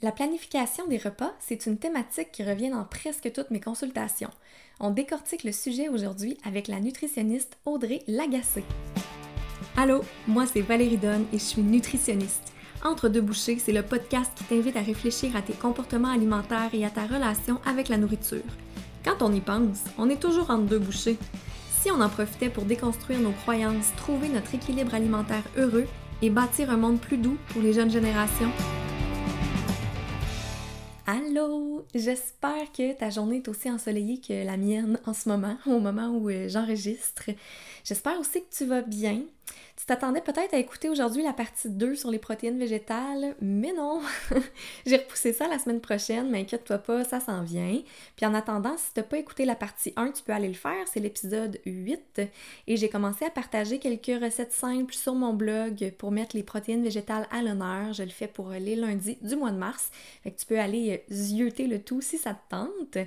La planification des repas, c'est une thématique qui revient dans presque toutes mes consultations. On décortique le sujet aujourd'hui avec la nutritionniste Audrey Lagacé. Allô, moi c'est Valérie Donne et je suis nutritionniste. Entre deux bouchées, c'est le podcast qui t'invite à réfléchir à tes comportements alimentaires et à ta relation avec la nourriture. Quand on y pense, on est toujours entre deux bouchées. Si on en profitait pour déconstruire nos croyances, trouver notre équilibre alimentaire heureux et bâtir un monde plus doux pour les jeunes générations, al Allô! J'espère que ta journée est aussi ensoleillée que la mienne en ce moment, au moment où euh, j'enregistre. J'espère aussi que tu vas bien. Tu t'attendais peut-être à écouter aujourd'hui la partie 2 sur les protéines végétales, mais non! J'ai repoussé ça la semaine prochaine, mais inquiète-toi pas, ça s'en vient. Puis en attendant, si t'as pas écouté la partie 1, tu peux aller le faire, c'est l'épisode 8. Et j'ai commencé à partager quelques recettes simples sur mon blog pour mettre les protéines végétales à l'honneur. Je le fais pour les lundis du mois de mars. Fait que tu peux aller euh, le tout si ça te tente.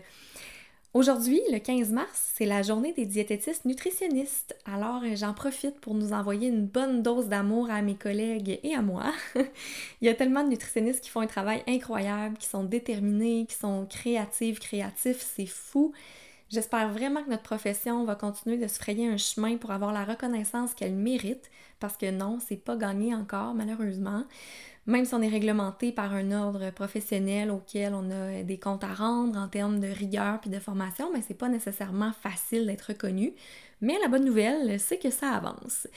Aujourd'hui, le 15 mars, c'est la journée des diététistes nutritionnistes. Alors, euh, j'en profite pour nous envoyer une bonne dose d'amour à mes collègues et à moi. Il y a tellement de nutritionnistes qui font un travail incroyable, qui sont déterminés, qui sont créatifs, créatifs, c'est fou. J'espère vraiment que notre profession va continuer de se frayer un chemin pour avoir la reconnaissance qu'elle mérite, parce que non, c'est pas gagné encore, malheureusement même si on est réglementé par un ordre professionnel auquel on a des comptes à rendre en termes de rigueur puis de formation, mais c'est pas nécessairement facile d'être reconnu. Mais la bonne nouvelle, c'est que ça avance.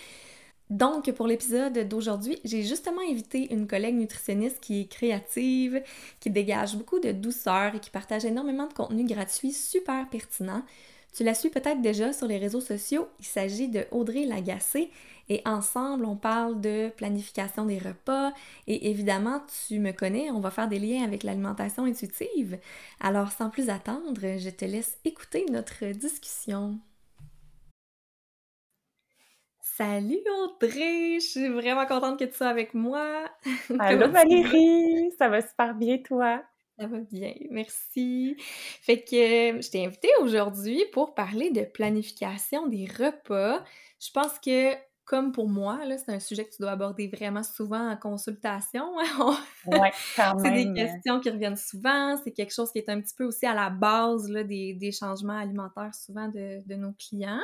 Donc, pour l'épisode d'aujourd'hui, j'ai justement invité une collègue nutritionniste qui est créative, qui dégage beaucoup de douceur et qui partage énormément de contenu gratuit super pertinent. Tu la suis peut-être déjà sur les réseaux sociaux. Il s'agit de Audrey Lagacé et ensemble, on parle de planification des repas et évidemment, tu me connais, on va faire des liens avec l'alimentation intuitive. Alors, sans plus attendre, je te laisse écouter notre discussion. Salut Audrey, je suis vraiment contente que tu sois avec moi. Allô Valérie, ça va super bien toi? Ça va bien, merci. Fait que je t'ai invitée aujourd'hui pour parler de planification des repas. Je pense que comme pour moi, c'est un sujet que tu dois aborder vraiment souvent en consultation. quand même. C'est des questions qui reviennent souvent. C'est quelque chose qui est un petit peu aussi à la base là, des, changements alimentaires souvent de, nos clients.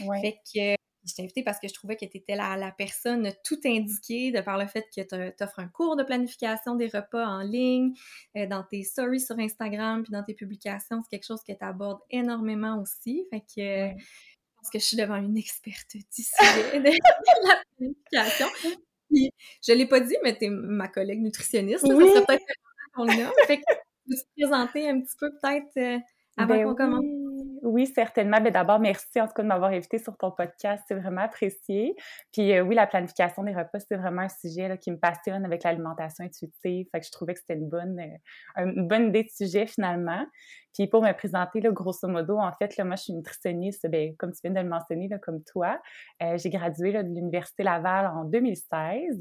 Ouais. Fait que je t'ai invitée parce que je trouvais que tu étais la, la, personne tout indiquée de par le fait que tu offres un cours de planification des repas en ligne, euh, dans tes stories sur Instagram, puis dans tes publications. C'est quelque chose que tu abordes énormément aussi. Fait que pense que je suis devant une experte du sujet de la planification. Puis, je l'ai pas dit, mais tu es ma collègue nutritionniste. Oui. Ça serait peut-être ton nom. Fait que tu te présenter un petit peu peut-être euh, avant ben qu'on commence? Oui, certainement. Mais d'abord, merci en tout cas de m'avoir invité sur ton podcast. C'est vraiment apprécié. Puis euh, oui, la planification des repas, c'est vraiment un sujet qui me passionne avec l'alimentation intuitive. Fait que je trouvais que c'était une bonne, euh, une bonne idée de sujet finalement. Puis pour me présenter, grosso modo, en fait, moi, je suis nutritionniste, bien, comme tu viens de le mentionner, comme toi. Euh, j'ai gradué de l'Université Laval en 2016.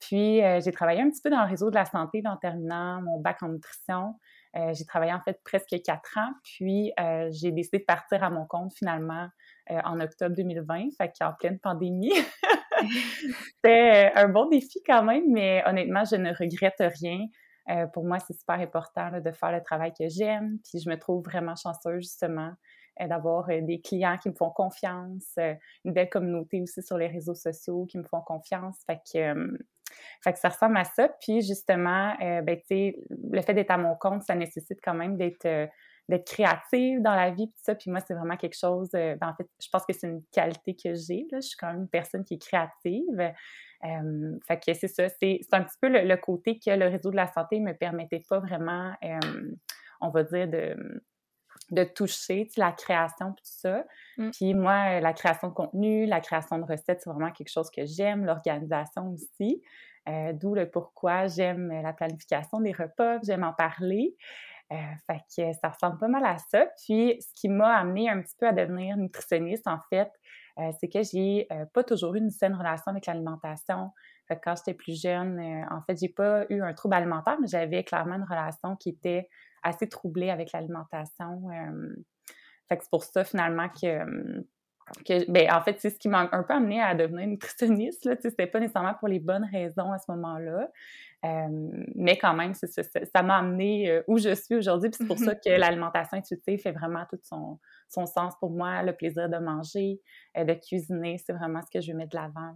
Puis j'ai travaillé un petit peu dans le réseau de la santé en terminant mon bac en nutrition. Euh, j'ai travaillé en fait presque quatre ans, puis euh, j'ai décidé de partir à mon compte finalement euh, en octobre 2020, fait qu'en pleine pandémie. C'était un bon défi quand même, mais honnêtement, je ne regrette rien. pour moi, c'est super important de faire le travail que j'aime, puis je me trouve vraiment chanceuse justement d'avoir des clients qui me font confiance, une belle communauté aussi sur les réseaux sociaux qui me font confiance. Fait que fait que ça ressemble à ça. Puis justement, euh, ben, tu sais, le fait d'être à mon compte, ça nécessite quand même d'être euh, d'être créative dans la vie, puis ça. Puis moi, c'est vraiment quelque chose, euh, ben, en fait, je pense que c'est une qualité que j'ai. Je suis quand même une personne qui est créative. fait que c'est ça, c'est un petit peu le, côté que le réseau de la santé ne me permettait pas vraiment, on va dire, de de toucher la création tout ça. Mm. Puis moi, la création de contenu, la création de recettes, c'est vraiment quelque chose que j'aime, l'organisation aussi. Euh, d'où le pourquoi j'aime la planification des repas, j'aime en parler. Euh, fait que ça ressemble pas mal à ça. Puis ce qui m'a amené un petit peu à devenir nutritionniste, en fait, euh, c'est que j'ai pas toujours eu une saine relation avec l'alimentation. Quand j'étais plus jeune, en fait, j'ai pas eu un trouble alimentaire, mais j'avais clairement une relation qui était assez troublée avec l'alimentation. fait que c'est pour ça finalement que, que ben, en fait, c'est ce qui m'a un peu amené à devenir nutritionniste. Là, c'était pas nécessairement pour les bonnes raisons à ce moment-là. mais quand même, ça m'a amené où je suis aujourd'hui. Puis c'est pour ça que l'alimentation intuitive fait vraiment tout son, son sens pour moi. Le plaisir de manger, de cuisiner, c'est vraiment ce que je veux mettre de l'avant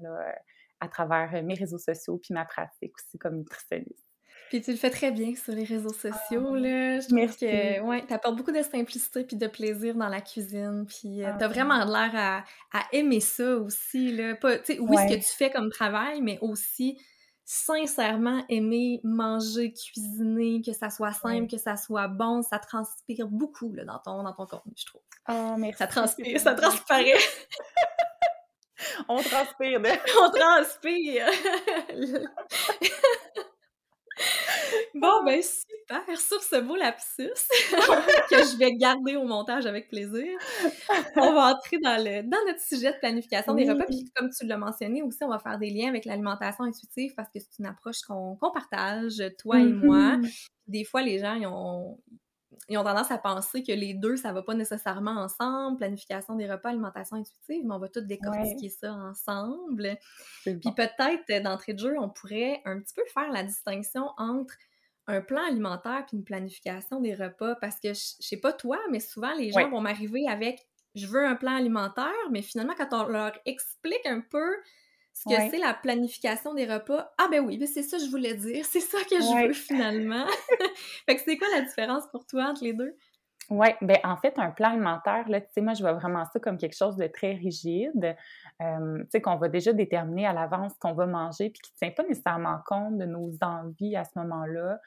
à travers mes réseaux sociaux puis ma pratique aussi comme nutritionniste. Puis tu le fais très bien sur les réseaux sociaux, ah, là. Je Merci. que, ouais, t'apportes beaucoup de simplicité puis de plaisir dans la cuisine. Puis euh, ah, t'as vraiment l'air à, à, aimer ça aussi, là. Pas, oui, ce que tu fais comme travail, mais aussi sincèrement aimer manger, cuisiner, que ça soit simple, que ça soit bon, ça transpire beaucoup là, dans, ton, dans ton contenu, je trouve. Oh, merci. Ça transpire, ça transparaît. On transpire, On transpire! Bon, ben super! Sur ce beau lapsus que je vais garder au montage avec plaisir, on va entrer dans, le, dans notre sujet de planification des repas. Puis comme tu l'as mentionné aussi, on va faire des liens avec l'alimentation intuitive parce que c'est une approche qu'on partage, toi et moi. Mm-hmm. Des fois, les gens, ils ont, ils ont tendance à penser que les deux, ça va pas nécessairement ensemble, planification des repas, alimentation intuitive, mais on va tout décortiquer ça ensemble. Puis peut-être, d'entrée de jeu, on pourrait un petit peu faire la distinction entre un plan alimentaire puis une planification des repas, parce que je sais pas toi, mais souvent les gens vont m'arriver avec « je veux un plan alimentaire », mais finalement, quand on leur explique un peu ce que c'est la planification des repas. Ah ben oui, ben c'est ça que je voulais dire, c'est ça que je veux finalement. fait que c'est quoi la différence pour toi entre les deux? Oui, ben en fait, un plan alimentaire, là, tu sais, moi, je vois vraiment ça comme quelque chose de très rigide, euh, tu sais, qu'on va déjà déterminer à l'avance ce qu'on va manger, puis qui ne tient pas nécessairement compte de nos envies à ce moment-là,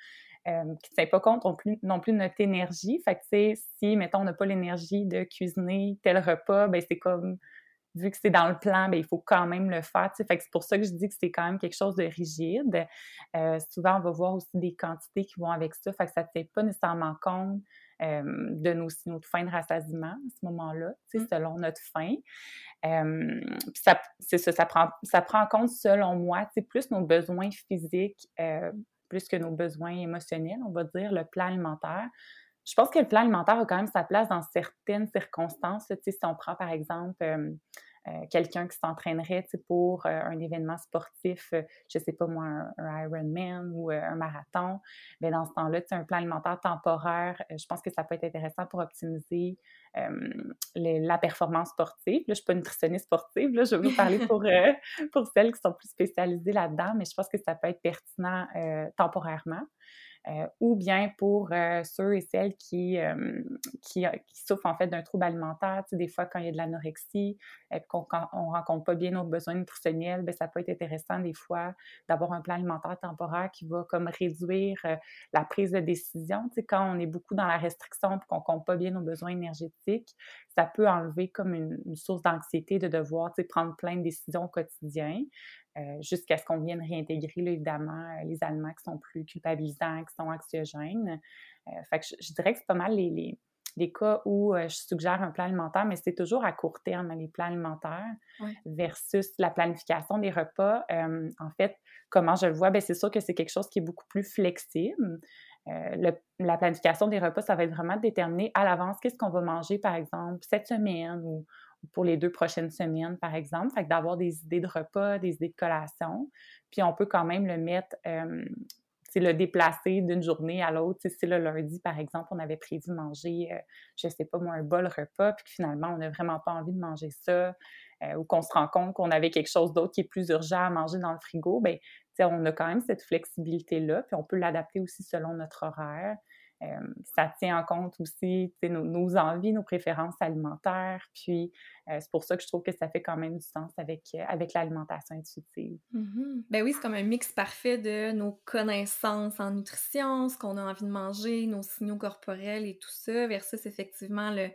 euh, qui ne tient pas compte non plus, non plus de notre énergie. Fait que, tu sais, si, mettons, on n'a pas l'énergie de cuisiner tel repas, ben c'est comme vu que c'est dans le plan, bien, il faut quand même le faire. Fait que c'est pour ça que je dis que c'est quand même quelque chose de rigide. Euh, souvent, on va voir aussi des quantités qui vont avec ça. Fait que ça ne tient pas nécessairement compte euh, de nos signaux de faim de rassasiement à ce moment-là, mmh. selon notre faim. Euh, ça, c'est ça, ça prend, ça prend en compte, selon moi, plus nos besoins physiques, plus que nos besoins émotionnels, on va dire, le plan alimentaire je pense que le plan alimentaire a quand même sa place dans certaines circonstances. si on prend par exemple euh, euh, quelqu'un qui s'entraînerait pour euh, un événement sportif, je ne sais pas moi, un, Ironman ou un marathon, bien, dans ce temps-là, un plan alimentaire temporaire, je pense que ça peut être intéressant pour optimiser la performance sportive. Là, je ne suis pas nutritionniste sportive, là, je vais vous parler pour, pour celles qui sont plus spécialisées là-dedans, mais je pense que ça peut être pertinent temporairement. Euh, ou bien pour euh, ceux et celles qui, euh, qui, qui, souffrent en fait d'un trouble alimentaire. Tu sais, des fois, quand il y a de l'anorexie et qu'on ne rencontre pas bien nos besoins nutritionnels, bien, ça peut être intéressant des fois d'avoir un plan alimentaire temporaire qui va comme réduire la prise de décision. Tu sais, quand on est beaucoup dans la restriction et qu'on ne compte pas bien nos besoins énergétiques, ça peut enlever comme une, une source d'anxiété de devoir tu sais, prendre plein de décisions au quotidien. Euh, jusqu'à ce qu'on vienne réintégrer, évidemment, euh, les aliments qui sont plus culpabilisants, qui sont anxiogènes. Euh, fait que je, dirais que c'est pas mal les, les, cas où je suggère un plan alimentaire, mais c'est toujours à court terme, les plans alimentaires, versus la planification des repas. en fait, comment je le vois, ben, c'est sûr que c'est quelque chose qui est beaucoup plus flexible. la planification des repas, ça va être vraiment déterminé à l'avance qu'est-ce qu'on va manger, par exemple, cette semaine ou, pour les deux prochaines semaines, par exemple. Fait que d'avoir des idées de repas, des idées de collation. Puis on peut quand même le mettre, le déplacer d'une journée à l'autre. Si le lundi, par exemple, on avait prévu manger, je euh, je sais pas moi, un bol repas, puis que finalement, on n'a vraiment pas envie de manger ça, euh, ou qu'on se rend compte qu'on avait quelque chose d'autre qui est plus urgent à manger dans le frigo, bien, on a quand même cette flexibilité-là, puis on peut l'adapter aussi selon notre horaire. Euh, ça tient en compte aussi nos, nos, envies, nos préférences alimentaires. Puis euh, c'est pour ça que je trouve que ça fait quand même du sens avec, euh, avec l'alimentation intuitive. Mm-hmm. Ben oui, c'est comme un mix parfait de nos connaissances en nutrition, ce qu'on a envie de manger, nos signaux corporels et tout ça, versus effectivement le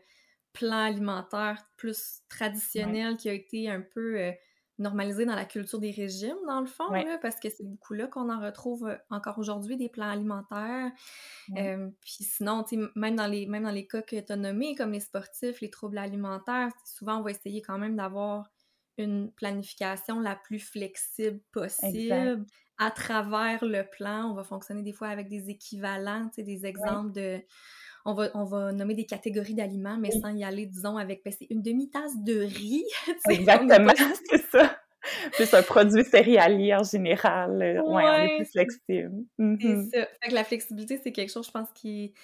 plan alimentaire plus traditionnel qui a été un peu normalisé dans la culture des régimes, dans le fond, parce que c'est beaucoup là qu'on en retrouve euh, encore aujourd'hui, des plans alimentaires. Euh, puis sinon, même dans, les, même dans les cas que tu as nommés, comme les sportifs, les troubles alimentaires, souvent, on va essayer quand même d'avoir une planification la plus flexible possible. À travers le plan, on va fonctionner des fois avec des équivalents, des exemples de on va, on va nommer des catégories d'aliments, mais sans y aller, disons, avec ben, une demi-tasse de riz. Exactement, c'est ça. plus un produit céréalier en général. Ouais, on est plus flexible. C'est mm-hmm. ça. Fait que la flexibilité, c'est quelque chose, je pense, qui,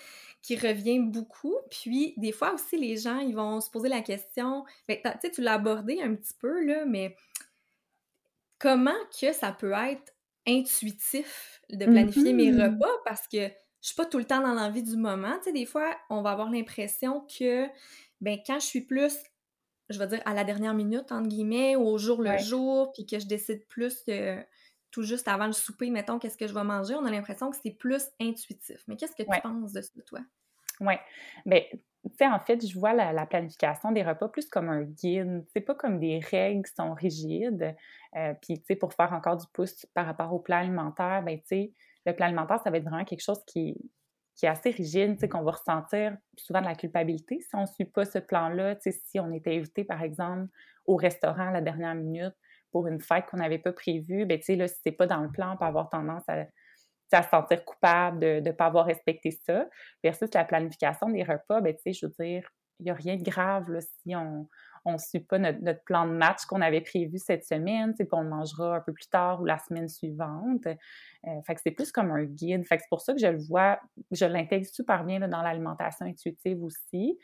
qui revient beaucoup. Puis, des fois aussi, les gens, ils vont se poser la question, tu sais, tu l'as abordé un petit peu, là, mais comment que ça peut être intuitif de planifier mes mm-hmm. repas? Parce que je suis pas tout le temps dans l'envie du moment. Tu sais, des fois, on va avoir l'impression que, ben, quand je suis plus, je vais dire, à la dernière minute, entre guillemets, ou au jour le jour, puis que je décide plus tout juste avant le souper, mettons, qu'est-ce que je vais manger, on a l'impression que c'est plus intuitif. Mais qu'est-ce que tu penses de ça, toi? Oui. Bien, tu sais, en fait, je vois la, planification des repas plus comme un guide. C'est pas comme des règles qui sont rigides. Euh, puis, tu sais, pour faire encore du pouce par rapport au plan alimentaire, ben tu sais, le plan alimentaire, ça va être vraiment quelque chose qui, qui est assez rigide, qu'on va ressentir souvent de la culpabilité si on ne suit pas ce plan-là. Si on était invité, par exemple, au restaurant à la dernière minute pour une fête qu'on n'avait pas prévue, ben si c'est pas dans le plan, on peut avoir tendance à, à se sentir coupable de ne pas avoir respecté ça. Versus la planification des repas, ben je veux dire, il n'y a rien de grave là, si on on ne suit pas notre, plan de match qu'on avait prévu cette semaine, puis on le mangera un peu plus tard ou la semaine suivante. Euh, fait que c'est plus comme un guide. Fait que c'est pour ça que je le vois, je l'intègre super bien dans l'alimentation intuitive aussi.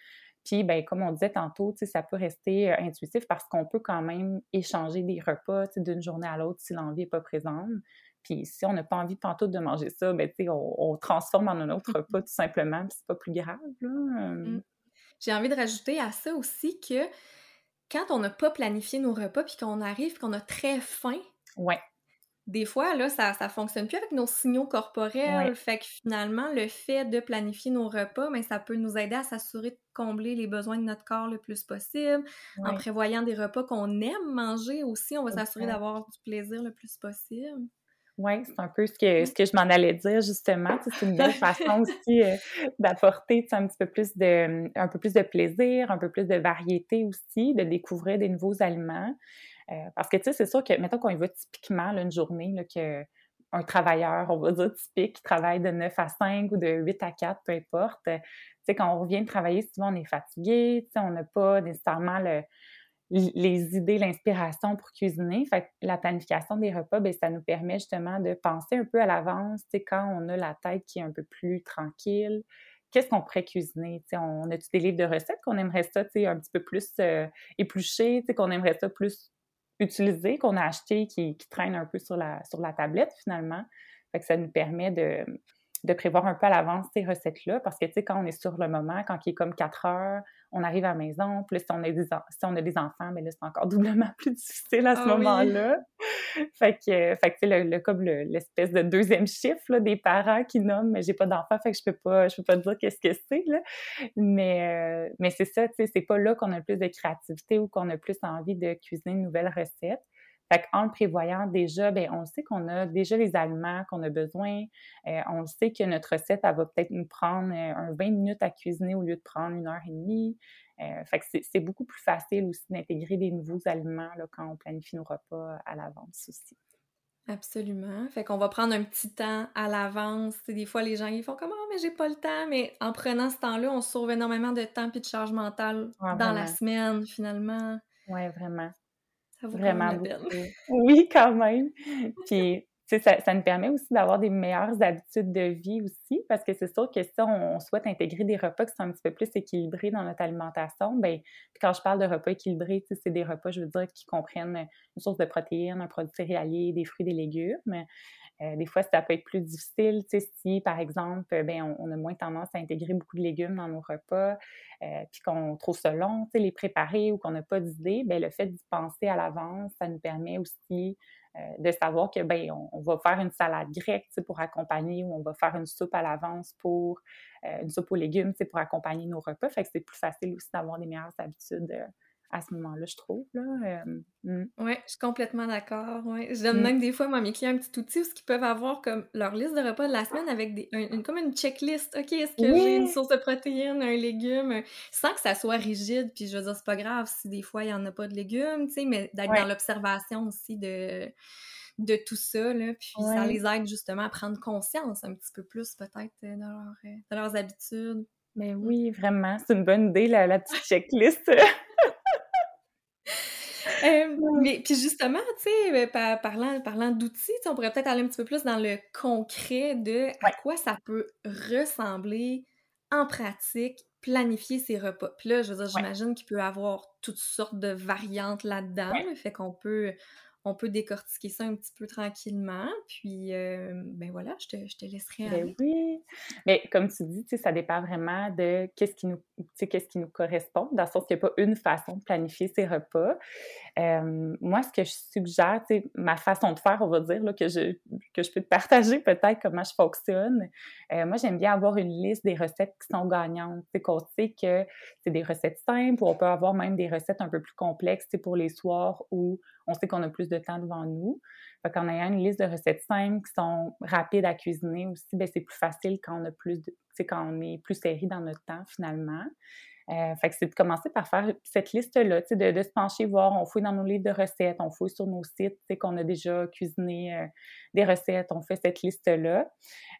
Puis, ben, comme on disait tantôt, ça peut rester euh, intuitif parce qu'on peut quand même échanger des repas d'une journée à l'autre si l'envie n'est pas présente. Puis si on n'a pas envie tantôt de manger ça, ben, on, on transforme en un autre repas tout simplement, puis c'est pas plus grave. Mmh. J'ai envie de rajouter à ça aussi que quand on n'a pas planifié nos repas puis qu'on arrive qu'on a très faim, ouais. des fois, là, ça ne fonctionne plus avec nos signaux corporels. Fait que finalement, le fait de planifier nos repas, mais ben, ça peut nous aider à s'assurer de combler les besoins de notre corps le plus possible. En prévoyant des repas qu'on aime manger aussi, on va s'assurer d'avoir du plaisir le plus possible. Oui, c'est un peu ce que, ce que je m'en allais dire, justement. C'est une belle façon aussi euh, d'apporter un petit peu plus de, un peu plus de plaisir, un peu plus de variété aussi, de découvrir des nouveaux aliments. Euh, parce que, tu sais, c'est sûr que, mettons qu'on y va typiquement une journée, là, que un travailleur, on va dire typique, qui travaille de 9 à 5 ou de 8 à 4, peu importe. Tu sais, quand on revient de travailler, souvent on est fatigué, tu sais, on n'a pas nécessairement le, les idées, l'inspiration pour cuisiner. Fait la planification des repas, bien, ça nous permet justement de penser un peu à l'avance, quand on a la tête qui est un peu plus tranquille, qu'est-ce qu'on pourrait cuisiner? Tu sais, on a-tu des livres de recettes qu'on aimerait ça, un petit peu plus euh, sais, qu'on aimerait ça plus utiliser, qu'on a acheté, qui, qui traîne un peu sur la, sur la tablette finalement. Fait que ça nous permet de, de prévoir un peu à l'avance ces recettes-là, parce que, tu sais, quand on est sur le moment, quand il est comme 4 heures, on arrive à la maison, puis si on a des, si on a des enfants, mais là, c'est encore doublement plus difficile à ce ah moment-là. Fait que, fait que le, le, comme l'espèce de deuxième chiffre des parents qui nomment mais j'ai pas d'enfants, fait que je peux pas, je peux pas dire qu'est-ce que c'est, là. Mais, euh, mais c'est ça, tu sais, c'est pas là qu'on a le plus de créativité ou qu'on a plus envie de cuisiner une nouvelle recette. Fait qu'en le prévoyant déjà, bien, on sait qu'on a déjà les aliments qu'on a besoin. Euh, on sait que notre recette, elle va peut-être nous prendre euh, un 20 minutes à cuisiner au lieu de prendre une heure et demie. Euh, fait que c'est beaucoup plus facile aussi d'intégrer des nouveaux aliments là, quand on planifie nos repas à l'avance aussi. Absolument. Fait qu'on va prendre un petit temps à l'avance. Des fois, les gens ils font comme Ah, mais j'ai pas le temps. Mais en prenant ce temps-là, on sauve énormément de temps et de charge mentale dans la semaine, finalement. Oui, vraiment. Ça Vraiment Oui, quand même. Puis, ça, ça nous permet aussi d'avoir des meilleures habitudes de vie aussi, parce que c'est sûr que si on, souhaite intégrer des repas qui sont un petit peu plus équilibrés dans notre alimentation, bien, quand je parle de repas équilibrés, c'est des repas, je veux dire, qui comprennent une source de protéines, un produit céréalier, des fruits, des légumes. Euh, des fois, ça peut être plus difficile, tu sais, si, par exemple, ben, on, a moins tendance à intégrer beaucoup de légumes dans nos repas, euh, puis qu'on trouve ça long, tu sais, les préparer ou qu'on n'a pas d'idée, ben, le fait d'y penser à l'avance, ça nous permet aussi euh, de savoir que, ben, on, va faire une salade grecque, pour accompagner, ou on va faire une soupe à l'avance pour, une soupe aux légumes, pour accompagner nos repas. Fait que c'est plus facile aussi d'avoir des meilleures habitudes à ce moment-là, je trouve. Là. Mmh. Oui, je suis complètement d'accord. Ouais. Je donne mmh. même des fois à mes clients un petit outil où ils peuvent avoir comme leur liste de repas de la semaine avec des, une, comme une checklist. OK, est-ce que j'ai une source de protéines, un légume, sans que ça soit rigide. Puis je veux dire, c'est pas grave si des fois il n'y en a pas de légumes, tu sais, mais d'être dans l'observation aussi de de tout ça, là, puis ça les aide justement à prendre conscience un petit peu plus peut-être de, euh, de leurs habitudes. Mais oui, vraiment, c'est une bonne idée, la, la petite checklist. Mais puis justement, tu sais, parlant, parlant d'outils, on pourrait peut-être aller un petit peu plus dans le concret de à quoi ça peut ressembler en pratique, planifier ses repas. Puis là, je veux dire, j'imagine qu'il peut y avoir toutes sortes de variantes là-dedans, fait qu'on peut on peut décortiquer ça un petit peu tranquillement. Puis, euh, ben voilà, je te, je te laisserai ben oui. Mais comme tu dis, ça dépend vraiment de qu'est-ce qui nous, qu'est-ce qui nous correspond, dans le sens qu'il n'y a pas une façon de planifier ses repas. Euh, moi, ce que je suggère, ma façon de faire, on va dire, là, que, je, que je peux te partager peut-être comment je fonctionne. Euh, moi, j'aime bien avoir une liste des recettes qui sont gagnantes. C'est qu'on sait que c'est des recettes simples ou on peut avoir même des recettes un peu plus complexes pour les soirs où on sait qu'on a plus de temps devant nous. Fait ayant une liste de recettes simples qui sont rapides à cuisiner aussi, ben c'est plus facile quand on a plus de, quand on est plus serré dans notre temps finalement. Euh, fait que c'est de commencer par faire cette liste-là, de, de se pencher, voir, on fouille dans nos livres de recettes, on fouille sur nos sites, qu'on a déjà cuisiné euh, des recettes, on fait cette liste-là.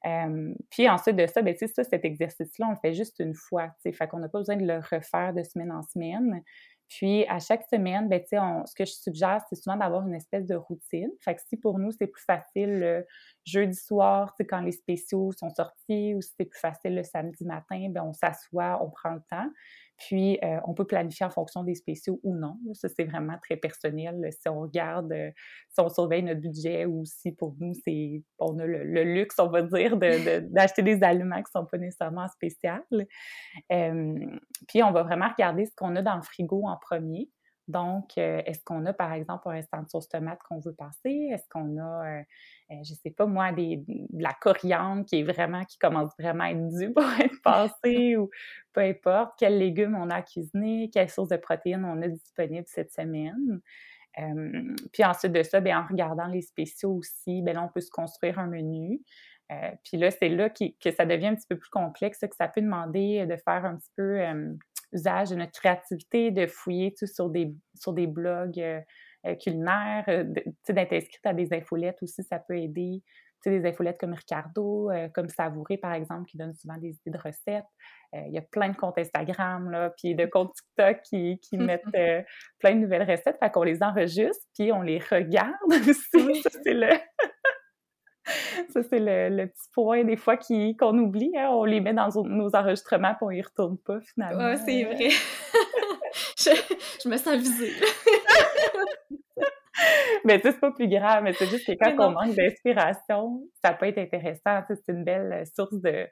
Euh, puis ensuite de ça, ben, ça, cet exercice-là, on le fait juste une fois, fait qu'on n'a pas besoin de le refaire de semaine en semaine. Puis, à chaque semaine, ben, on, ce que je suggère, c'est souvent d'avoir une espèce de routine. Fait que si pour nous, c'est plus facile le jeudi soir, quand les spéciaux sont sortis, ou si c'est plus facile le samedi matin, ben, on s'assoit, on prend le temps. Puis, euh, on peut planifier en fonction des spéciaux ou non. Ça, c'est vraiment très personnel. Si on regarde, euh, si on surveille notre budget ou si pour nous, c'est on a le, luxe, on va dire, d'acheter des aliments qui ne sont pas nécessairement spéciaux. puis, on va vraiment regarder ce qu'on a dans le frigo en premier. Donc, euh, est-ce qu'on a, par exemple, un restant de sauce tomate qu'on veut passer? Est-ce qu'on a, euh, euh, je sais pas moi, des, de la coriandre qui est vraiment, qui commence vraiment à être due pour être passée ou peu importe, quels légumes on a à cuisiner, quelle source de protéines on a disponible cette semaine? puis ensuite de ça, bien, en regardant les spéciaux aussi, bien là, on peut se construire un menu. puis là, c'est là que ça devient un petit peu plus complexe, que ça peut demander de faire un petit peu usage de notre créativité, de fouiller sur des, sur des blogs euh, euh, culinaires, euh, d'être inscrite à des infolettes aussi, ça peut aider. des infolettes comme Ricardo, comme Savouré, par exemple, qui donne souvent des idées de recettes. il y a plein de comptes Instagram, là, puis de comptes TikTok qui, qui mettent plein de nouvelles recettes. Fait qu'on les enregistre, puis on les regarde aussi. c'est le... Ça, c'est le, petit point des fois qu'on oublie. Hein. On les met dans nos enregistrements et on y retourne pas finalement. C'est vrai. je, me sens visée. mais tu sais, c'est pas plus grave, mais c'est juste que quand on manque d'inspiration, ça peut être intéressant. C'est une belle source de,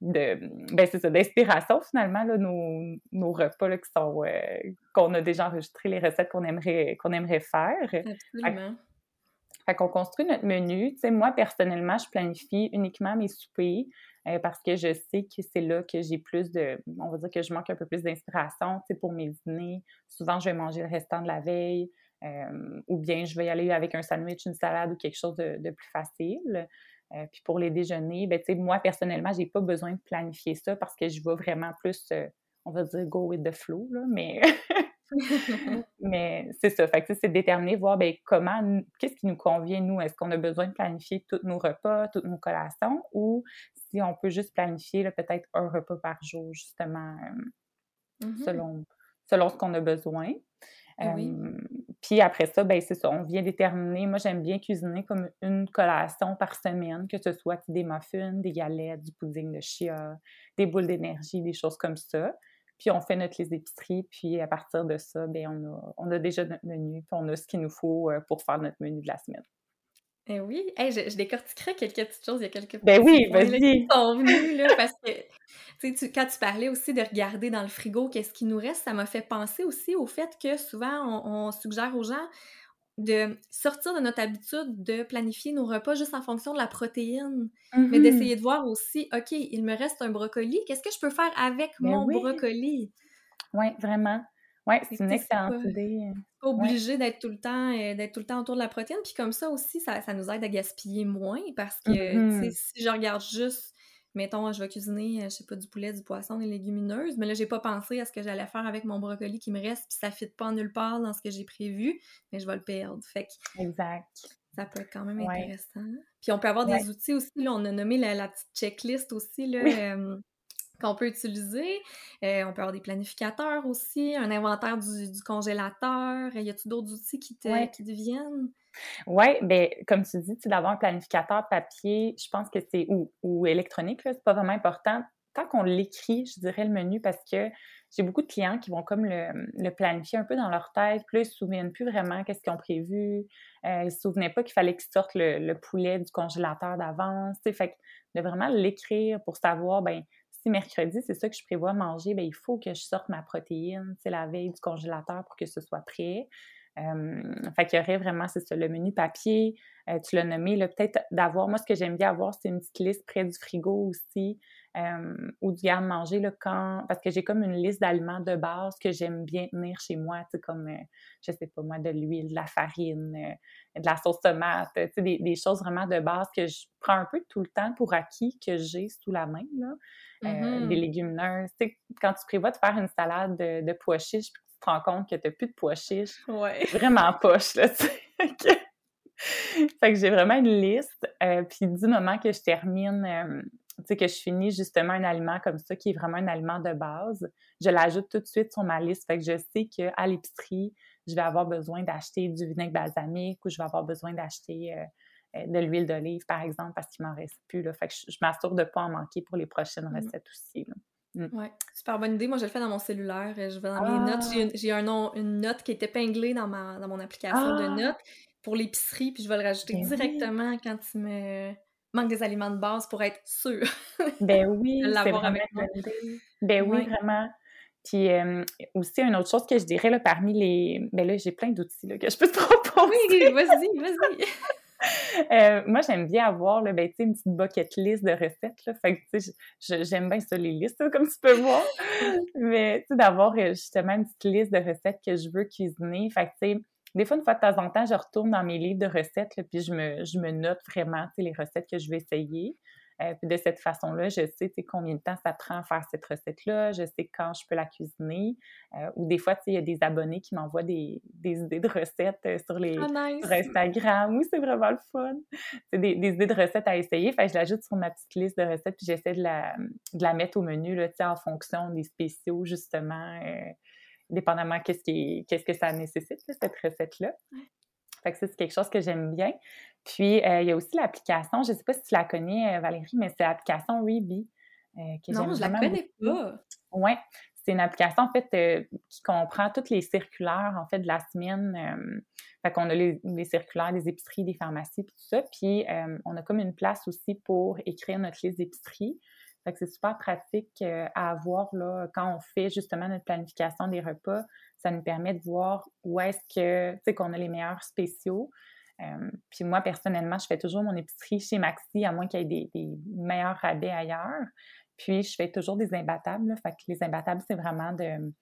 de ben c'est ça d'inspiration finalement là, nos, nos repas là, qui sont euh, qu'on a déjà enregistré les recettes qu'on aimerait qu'on aimerait faire absolument fait qu'on construit notre menu. Tu sais, moi, personnellement, je planifie uniquement mes soupers euh, parce que je sais que c'est là que j'ai plus de... On va dire que je manque un peu plus d'inspiration, tu sais, pour mes dîners. Souvent, je vais manger le restant de la veille euh, ou bien je vais y aller avec un sandwich, une salade ou quelque chose de, plus facile. Euh, puis pour les déjeuners, ben, moi, personnellement, j'ai pas besoin de planifier ça parce que je vais vraiment plus, on va dire, go with the flow, là, mais... Mais c'est ça. Fait que c'est déterminer, voir ben, comment, qu'est-ce qui nous convient, nous? Est-ce qu'on a besoin de planifier tous nos repas, toutes nos collations? Ou si on peut juste planifier peut-être un repas par jour, justement, mmh selon, selon ce qu'on a besoin. Oui. puis après ça, ben c'est ça, on vient déterminer. Moi, j'aime bien cuisiner comme une collation par semaine, que ce soit des muffins, des galettes, du pudding de chia, des boules d'énergie, des choses comme ça. Puis on fait notre liste d'épicerie, puis à partir de ça, bien, on, a, on a déjà notre menu, puis on a ce qu'il nous faut euh, pour faire notre menu de la semaine. Eh oui, je, je, décortiquerais quelques petites choses, il y a quelques ben oui, vas-y. sont venus, là, parce que tu, quand tu parlais aussi de regarder dans le frigo qu'est-ce qui nous reste, ça m'a fait penser aussi au fait que souvent on suggère aux gens de sortir de notre habitude de planifier nos repas juste en fonction de la protéine, mais mm-hmm. d'essayer de voir aussi, OK, il me reste un brocoli, qu'est-ce que je peux faire avec ben mon brocoli? Oui, vraiment. Oui, c'est une excellente idée. Pas obligé d'être tout le temps euh, d'être tout le temps autour de la protéine. Puis comme ça aussi, ça, nous aide à gaspiller moins parce que mm-hmm. si je regarde juste mettons, je vais cuisiner, euh, je sais pas, du poulet, du poisson, des légumineuses, mais là, j'ai pas pensé à ce que j'allais faire avec mon brocoli qui me reste, puis ça fit pas nulle part dans ce que j'ai prévu, mais je vais le perdre. Fait que exact. Ça peut être quand même intéressant. Puis on peut avoir des outils aussi, là, on a nommé la, petite checklist aussi, là, qu'on peut utiliser. Euh, on peut avoir des planificateurs aussi, un inventaire du, congélateur. Y a-t-il d'autres outils qui te, qui te viennent? Oui, bien, comme tu dis, d'avoir un planificateur papier, je pense que c'est ou, ou électronique, c'est pas vraiment important. Tant qu'on l'écrit, je dirais le menu, parce que j'ai beaucoup de clients qui vont comme le, planifier un peu dans leur tête, puis là, ils se souviennent plus vraiment qu'est-ce qu'ils ont prévu. Euh, ils se souvenaient pas qu'il fallait qu'ils sortent le, poulet du congélateur d'avance. Fait que de vraiment l'écrire pour savoir, ben si mercredi, c'est ça que je prévois manger, ben il faut que je sorte ma protéine, c'est la veille du congélateur pour que ce soit prêt. Euh, fait qu'il y aurait vraiment, c'est ça, le menu papier, euh, tu l'as nommé, peut-être d'avoir, moi ce que j'aime bien avoir, c'est une petite liste près du frigo aussi, euh, ou du garde-manger, quand, parce que j'ai comme une liste d'aliments de base que j'aime bien tenir chez moi, tu sais, comme, je sais pas moi, de l'huile, de la farine, de la sauce tomate, tu sais, des, choses vraiment de base que je prends un peu tout le temps pour acquis que j'ai sous la main, là. Mm-hmm. des légumineuses. Tu sais, quand tu prévois de faire une salade de, de pois chiches, te rends compte que tu n'as plus de pois chiches. Ouais. Vraiment poche, là, tu sais. fait que j'ai vraiment une liste. Euh, puis du moment que je termine, euh, tu sais, que je finis justement un aliment comme ça, qui est vraiment un aliment de base, je l'ajoute tout de suite sur ma liste. Fait que je sais qu'à l'épicerie, je vais avoir besoin d'acheter du vinaigre balsamique ou je vais avoir besoin d'acheter euh, de l'huile d'olive, par exemple, parce qu'il m'en reste plus. Là. Fait que je, m'assure de ne pas en manquer pour les prochaines mmh. recettes aussi. Là. Mm. Ouais, super bonne idée. Moi, je le fais dans mon cellulaire. Je vais dans mes notes. J'ai un nom, une note qui est épinglée dans, ma, dans mon application de ah! notes pour l'épicerie, puis je vais le rajouter ben directement quand il me manque des aliments de base pour être sûr. ben oui, c'est vraiment Ben oui, vraiment. Puis aussi, une autre chose que je dirais là, parmi les. Ben là, j'ai plein d'outils que je peux te proposer. Oui, vas-y, vas-y. Euh, moi, j'aime bien avoir là, ben, une petite bucket list de recettes. Là. Fait que, j'aime bien ça, les listes, comme tu peux voir. Mais d'avoir euh, justement une petite liste de recettes que je veux cuisiner. Fait que, des fois, une fois de temps en temps, je retourne dans mes livres de recettes, là, puis je me, je me note vraiment les recettes que je vais essayer. Euh, puis de cette façon-là, je sais combien de temps ça prend à faire cette recette-là, je sais quand je peux la cuisiner. Euh, ou des fois, il y a des abonnés qui m'envoient des, idées de recettes euh, sur, les, oh, Instagram. Oui, c'est vraiment le fun. C'est des, idées de recettes à essayer. Fait je l'ajoute sur ma petite liste de recettes, puis j'essaie de la, de la mettre au menu là, en fonction des spéciaux, justement, dépendamment qu'est-ce, qu'est-ce que ça nécessite, cette recette-là. Fait que c'est quelque chose que j'aime bien. Puis, euh, il y a aussi l'application, je ne sais pas si tu la connais, euh, Valérie, mais c'est l'application Reebee. Euh, non, je la connais pas. Oui, c'est une application, en fait, qui comprend toutes les circulaires, en fait, de la semaine. fait qu'on a les, circulaires des épiceries, des pharmacies, puis tout ça. Puis, on a comme une place aussi pour écrire notre liste d'épicerie. Fait que c'est super pratique à avoir, là, quand on fait justement notre planification des repas ça nous permet de voir où est-ce que, tu sais, qu'on a les meilleurs spéciaux. Euh, puis moi, personnellement, je fais toujours mon épicerie chez Maxi, à moins qu'il y ait des, meilleurs rabais ailleurs. Puis je fais toujours des imbattables. Fait que les imbattables, c'est vraiment de,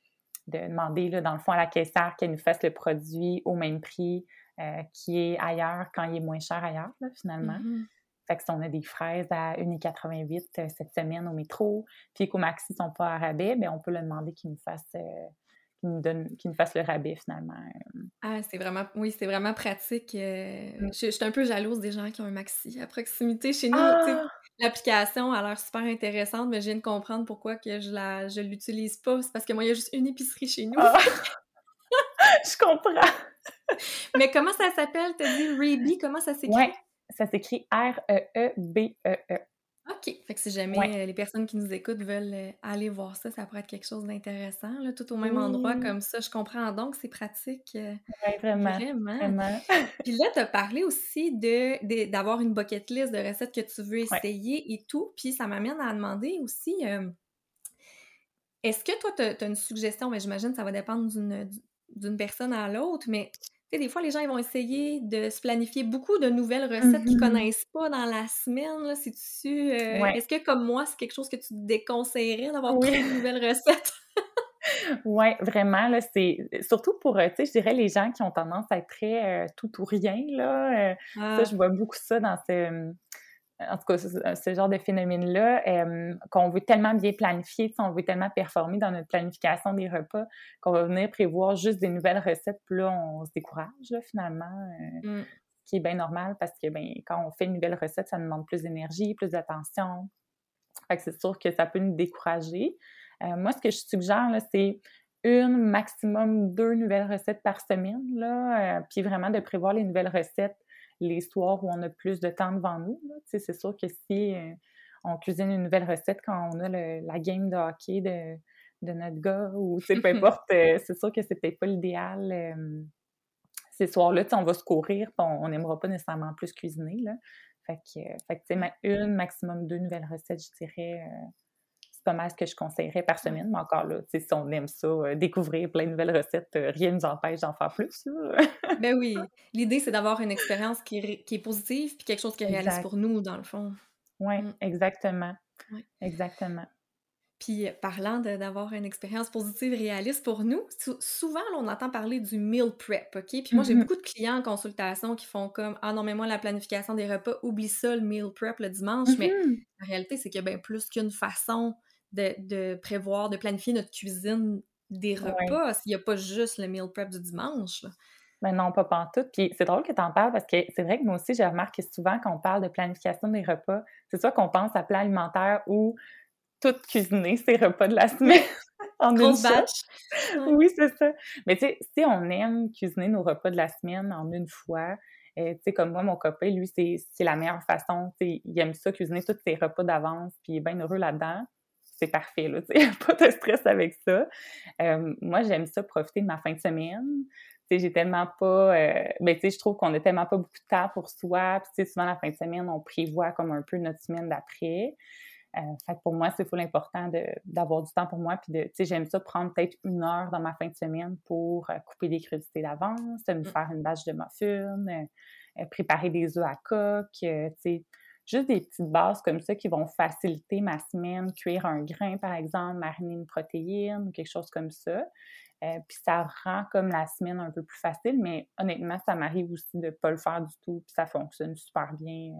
demander, là, dans le fond, à la caissière qu'elle nous fasse le produit au même prix euh, qui est ailleurs quand il est moins cher ailleurs, finalement. Mm-hmm. Fait que si on a des fraises à 1,88 euh, cette semaine au métro, puis qu'au Maxi ne sont pas à rabais, bien, on peut le demander qu'il nous fasse qui nous donne, qui nous fasse le rabais finalement. Euh. Ah, c'est vraiment, oui, c'est vraiment pratique. Euh, mm. je, suis un peu jalouse des gens qui ont un maxi à proximité chez nous. Ah! L'application a l'air super intéressante, mais je viens de comprendre pourquoi que je la, je l'utilise pas. C'est parce que moi, il y a juste une épicerie chez nous. Ah! je comprends. mais comment ça s'appelle? T'as dit Reebee, comment ça s'écrit? Oui, ça s'écrit R-E-E-B-E-E. -E -E. OK. Fait que si jamais euh, les personnes qui nous écoutent veulent euh, aller voir ça, ça pourrait être quelque chose d'intéressant, tout au même endroit comme ça. Je comprends donc, c'est pratique. Euh, vraiment. Vraiment. Puis là, tu as parlé aussi de, d'avoir une bucket list de recettes que tu veux essayer et tout. Puis ça m'amène à demander aussi, est-ce que toi, tu as, une suggestion? Mais ben, j'imagine que ça va dépendre d'une, d'une personne à l'autre, mais sais, des fois, les gens ils vont essayer de se planifier beaucoup de nouvelles recettes qu'ils mmh connaissent pas dans la semaine. Euh, est-ce que, comme moi, c'est quelque chose que tu déconseillerais d'avoir oui. de nouvelles recettes? oui, vraiment, là, c'est surtout pour, euh, tu sais, je dirais les gens qui ont tendance à être très euh, tout ou rien, là. Ça, je ah. vois beaucoup ça dans ce en tout cas, ce, genre de phénomène-là, qu'on veut tellement bien planifier, on veut tellement performer dans notre planification des repas, qu'on va venir prévoir juste des nouvelles recettes, puis là, on se décourage, finalement. Euh, mm. Ce qui est bien normal parce que ben, quand on fait une nouvelle recette, ça demande plus d'énergie, plus d'attention. Fait que c'est sûr que ça peut nous décourager. Euh, moi, ce que je suggère, c'est une, maximum deux nouvelles recettes par semaine, là, euh, puis vraiment de prévoir les nouvelles recettes les soirs où on a plus de temps devant nous. C'est sûr que si euh, on cuisine une nouvelle recette quand on a la game de hockey de, de notre gars ou peu importe, c'est sûr que c'est peut-être pas l'idéal ces soirs-là, on va se courir, on n'aimera pas nécessairement plus cuisiner. Là. Fait que, fait que une, maximum deux nouvelles recettes, je dirais, euh, pas mal ce que je conseillerais par semaine. Mais encore là, si on aime ça, euh, découvrir plein de nouvelles recettes, euh, rien ne nous empêche d'en faire plus. ben oui. L'idée, c'est d'avoir une expérience qui, est positive puis quelque chose qui est réaliste pour nous, dans le fond. Oui, mm. exactement. Exactement. Puis parlant d'avoir une expérience positive réaliste pour nous, souvent on entend parler du meal prep, OK? Puis moi j'ai mm-hmm. beaucoup de clients en consultation qui font comme Ah non, mais moi la planification des repas, oublie ça le meal prep le dimanche. Mais mm-hmm. la réalité, c'est qu'il y a bien plus qu'une façon de, prévoir, de planifier notre cuisine des repas. S'il n'y a pas juste le meal prep du dimanche. Mais ben non, pas pantoute. Puis c'est drôle que tu en parles parce que c'est vrai que moi aussi, j'ai remarqué souvent qu'on parle de planification des repas, c'est soit qu'on pense à plan alimentaire ou tout cuisiner ces repas de la semaine en une batch. Oui, c'est ça. Mais tu sais, si on aime cuisiner nos repas de la semaine en une fois, euh, tu sais, comme moi, mon copain, lui, c'est la meilleure façon. Il aime ça, cuisiner tous ses repas d'avance, puis il est bien heureux là-dedans. C'est parfait, là, tu sais, pas de stress avec ça. Euh, moi, j'aime ça, profiter de ma fin de semaine. Tu sais, j'ai tellement pas... Euh, ben, tu sais, je trouve qu'on a tellement pas beaucoup de temps pour soi. Puis, tu sais, souvent, la fin de semaine, on prévoit comme un peu notre semaine d'après. Euh, fait pour moi, c'est full important d'avoir du temps pour moi. Puis, tu sais, j'aime ça prendre peut-être une heure dans ma fin de semaine pour couper des crudités d'avance, me mmh. faire une bâche de muffins, préparer des œufs à coque, tu sais, juste des petites bases comme ça qui vont faciliter ma semaine, cuire un grain, par exemple, mariner une protéine, quelque chose comme ça. puis ça rend comme la semaine un peu plus facile, mais honnêtement, ça m'arrive aussi de ne pas le faire du tout, puis ça fonctionne super bien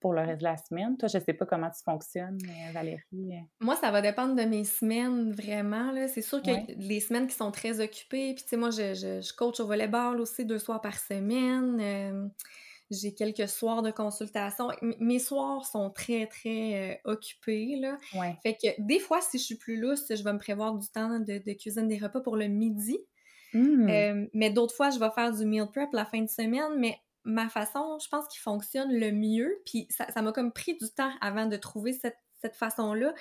pour le reste de la semaine. Toi, je sais pas comment tu fonctionnes, euh, Valérie. Euh. Moi, ça va dépendre de mes semaines, vraiment. C'est sûr que les semaines qui sont très occupées, puis tu sais, moi, je, je, coach au volleyball aussi deux soirs par semaine. Euh, j'ai quelques soirs de consultation. mes soirs sont très, très occupés, là. Fait que des fois, si je suis plus lousse, je vais me prévoir du temps de, de cuisine des repas pour le midi. Mmh. mais d'autres fois, je vais faire du meal prep la fin de semaine, mais ma façon, je pense, qui fonctionne le mieux, puis ça m'a comme pris du temps avant de trouver cette, façon-là,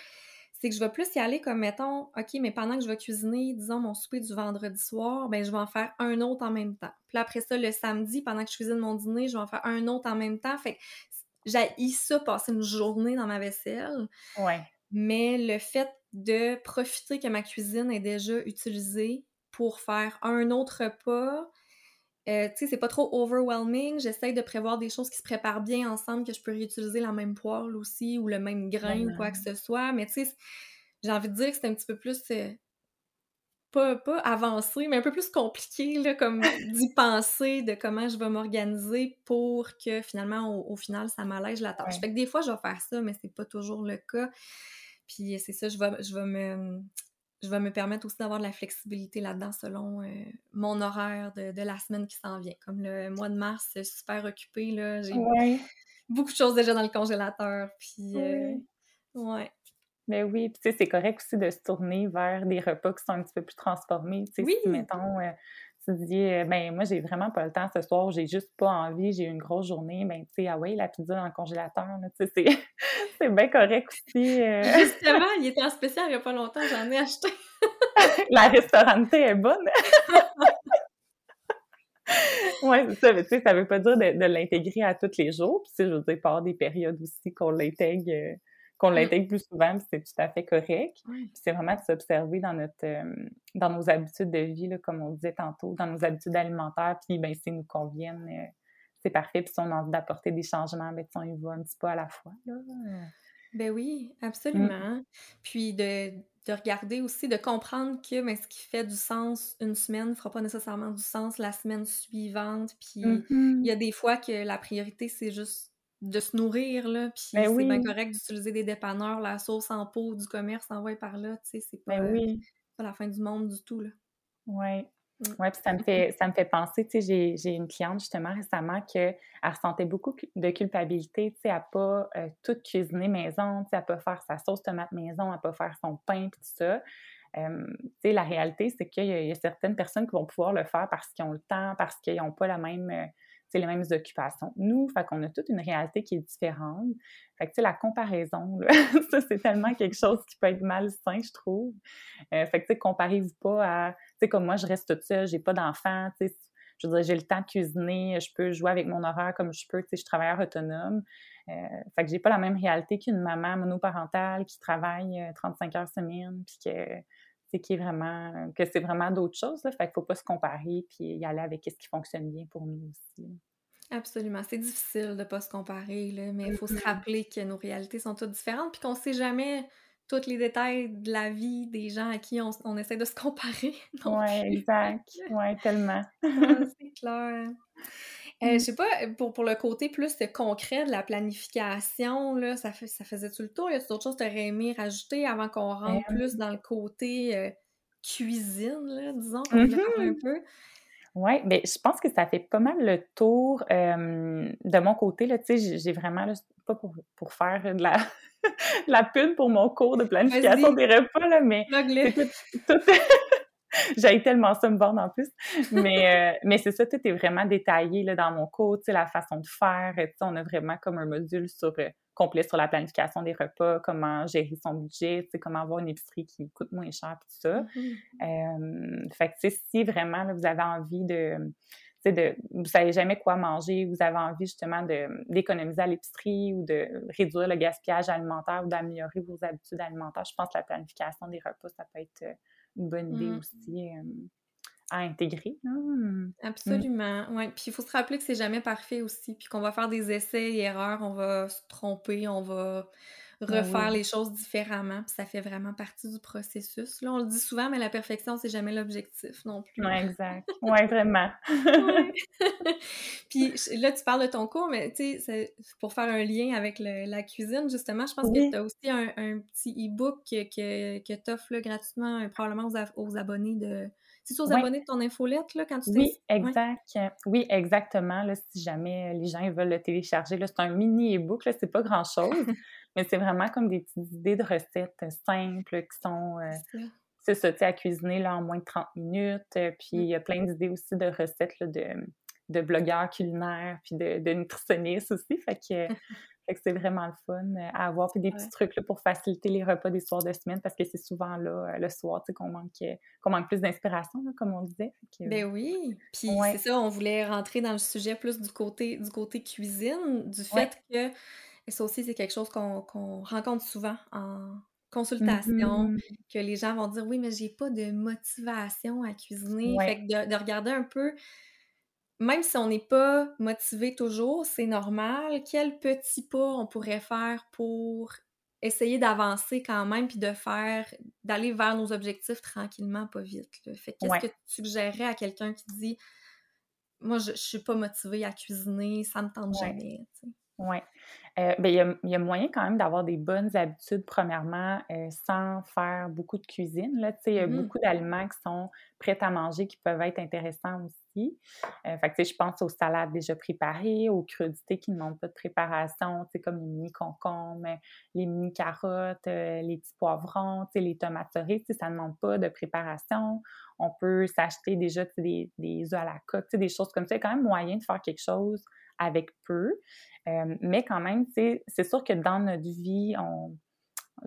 c'est que je vais plus y aller comme, mettons, OK, mais pendant que je vais cuisiner, disons, mon souper du vendredi soir, ben je vais en faire un autre en même temps. Puis après ça, le samedi, pendant que je cuisine mon dîner, je vais en faire un autre en même temps. Fait que j'ai ça, passer une journée dans ma vaisselle. Ouais. Mais le fait de profiter que ma cuisine est déjà utilisée pour faire un autre repas, euh, tu sais, c'est pas trop overwhelming. J'essaye de prévoir des choses qui se préparent bien ensemble, que je peux réutiliser la même poêle aussi ou le même grain ou quoi que ce soit. Mais tu sais, j'ai envie de dire que c'est un petit peu plus. Euh, pas, pas avancé, mais un peu plus compliqué, là, comme d'y penser de comment je vais m'organiser pour que finalement, au, final, ça m'allège la tâche. Fait que des fois, je vais faire ça, mais c'est pas toujours le cas. Puis c'est ça, je vais, je vais me je vais me permettre aussi d'avoir de la flexibilité là-dedans selon euh, mon horaire de, la semaine qui s'en vient. Comme le mois de mars, c'est super occupé, là. J'ai beaucoup de choses déjà dans le congélateur. Puis, euh, ouais. Mais oui, puis tu sais, c'est correct aussi de se tourner vers des repas qui sont un petit peu plus transformés. Tu sais, oui. si, mettons, euh, tu dis, euh, ben moi, j'ai vraiment pas le temps ce soir, j'ai juste pas envie, j'ai une grosse journée, ben tu sais, ah ouais, la pizza dans le congélateur, tu sais, c'est bien correct aussi. Euh. Justement, il était en spécial il y a pas longtemps, j'en ai acheté. la restaurante est bonne. oui, c'est ça, mais tu sais, ça veut pas dire de, l'intégrer à tous les jours, puis je veux dire, par des périodes aussi qu'on l'intègre euh, qu'on l'intègre plus souvent, c'est tout à fait correct. C'est vraiment de s'observer dans notre dans nos habitudes de vie, là, comme on disait tantôt, dans nos habitudes alimentaires, puis ben, s'ils nous conviennent, euh, c'est parfait. Puis si on a envie d'apporter des changements, ben, on y va un petit peu à la fois. Là. Ben oui, mmh. absolument. Puis de, de, regarder aussi, de comprendre que mais ben, ce qui fait du sens une semaine ne fera pas nécessairement du sens la semaine suivante. Puis mmh il y a des fois que la priorité, c'est juste de se nourrir, là, puis ben c'est bien correct d'utiliser des dépanneurs, la sauce en pot du commerce envoyée par là, tu sais, c'est pas, ben pas, la fin du monde du tout, là. Oui. Mmh. Oui, puis ça me fait ça me fait penser, tu sais, j'ai une cliente justement récemment qu'elle ressentait beaucoup de culpabilité, tu sais, à pas euh, tout cuisiner maison, tu sais, à pas faire sa sauce tomate maison, à pas faire son pain, puis tout ça. Euh, tu sais, la réalité, c'est qu'il y, a certaines personnes qui vont pouvoir le faire parce qu'ils ont le temps, parce qu'ils n'ont pas la même, euh, les mêmes occupations. Nous, fait qu'on a toute une réalité qui est différente. Fait que, tu sais, la comparaison, ça, c'est tellement quelque chose qui peut être malsain, je trouve. Euh, fait que, tu sais, comparez-vous pas à, tu sais, comme moi, je reste toute seule, j'ai pas d'enfant, tu sais, je veux dire, j'ai le temps de cuisiner, je peux jouer avec mon horaire comme je peux, tu sais, je suis travailleur autonome. Euh, fait que j'ai pas la même réalité qu'une maman monoparentale qui travaille 35 euh, heures semaine, puis que c'est qui est vraiment que c'est vraiment d'autres choses. Là. Fait qu'il faut pas se comparer puis y aller avec ce qui fonctionne bien pour nous aussi. Absolument. C'est difficile de pas se comparer, là, mais il faut se rappeler que nos réalités sont toutes différentes puis qu'on sait jamais tous les détails de la vie des gens à qui on, essaie de se comparer. Oui, exact. Oui, tellement. c'est clair. Euh, je mmh. sais pas, pour, pour le côté plus concret de la planification, là, ça, fait, ça faisait tout le tour? Y a d'autres choses que tu aurais aimé rajouter avant qu'on rentre plus dans le côté euh, cuisine, là, disons, mmh un peu? Oui, mais je pense que ça fait pas mal le tour de mon côté. Là, j'ai vraiment, pas pour, pour, faire de la, la pub pour mon cours de planification des repas, là, mais tout, J'ai tellement ça me vendre en plus. Mais, euh, mais c'est ça, tout est vraiment détaillé là, dans mon cours, la façon de faire. On a vraiment comme un module sur, euh, complet sur la planification des repas, comment gérer son budget, comment avoir une épicerie qui coûte moins cher, tout ça. Mm-hmm. euh, fait que si vraiment là, vous avez envie de de, vous savez jamais quoi manger, vous avez envie justement d'économiser à l'épicerie ou de réduire le gaspillage alimentaire ou d'améliorer vos habitudes alimentaires, je pense que la planification des repas, ça peut être une bonne idée mmh. aussi à intégrer. Mmh. Absolument. Oui. Puis il faut se rappeler que c'est jamais parfait aussi, puis qu'on va faire des essais et erreurs, on va se tromper, on va ben refaire les choses différemment, puis ça fait vraiment partie du processus. Là, on le dit souvent, mais la perfection, c'est jamais l'objectif non plus. Oui, exact. Oui, vraiment. puis là, tu parles de ton cours, mais tu sais, pour faire un lien avec la cuisine, justement, je pense que tu as aussi un, petit e-book que, que tu offres gratuitement, euh, probablement aux, abonnés de... C'est aux abonnés de ton infolette, là, quand tu Oui, exact. Oui, exactement. Là, si jamais les gens veulent le télécharger, c'est un mini e-book, c'est pas grand-chose. Mais c'est vraiment comme des petites idées de recettes simples qui sont. Euh, c'est ça, tu à cuisiner là, en moins de 30 minutes. Euh, puis mmh. il y a plein d'idées aussi de recettes là, de, de blogueurs culinaires, puis de, de nutritionnistes aussi. Fait que, c'est vraiment le fun euh, à avoir. Puis des petits trucs là, pour faciliter les repas des soirs de semaine, parce que c'est souvent là, le soir, tu sais, qu'on manque, qu'on manque plus d'inspiration, comme on disait. ben oui. Puis c'est ça, on voulait rentrer dans le sujet plus du côté, du côté cuisine, du fait que et ça aussi, c'est quelque chose qu'on rencontre souvent en consultation, mmh que les gens vont dire oui, mais j'ai pas de motivation à cuisiner. Fait que de, regarder un peu, même si on n'est pas motivé toujours, c'est normal. Quel petit pas on pourrait faire pour essayer d'avancer quand même, puis de faire, d'aller vers nos objectifs tranquillement, pas vite. Fait qu'est-ce que tu suggérerais à quelqu'un qui dit moi, je, je suis pas motivée à cuisiner, ça me tente jamais. Oui. Euh, ben, il y, a, moyen quand même d'avoir des bonnes habitudes, premièrement, euh, sans faire beaucoup de cuisine. Là. Il y a mmh beaucoup d'aliments qui sont prêts à manger qui peuvent être intéressants aussi. Euh, fait je pense aux salades déjà préparées, aux crudités qui ne demandent pas de préparation, comme les mini concombres, les mini carottes, les petits poivrons, les tomates cerises, ça ne demande pas de préparation. On peut s'acheter déjà des, des œufs à la coque, des choses comme ça. Il y a quand même moyen de faire quelque chose avec peu. Euh, mais quand même, c'est sûr que dans notre vie, on,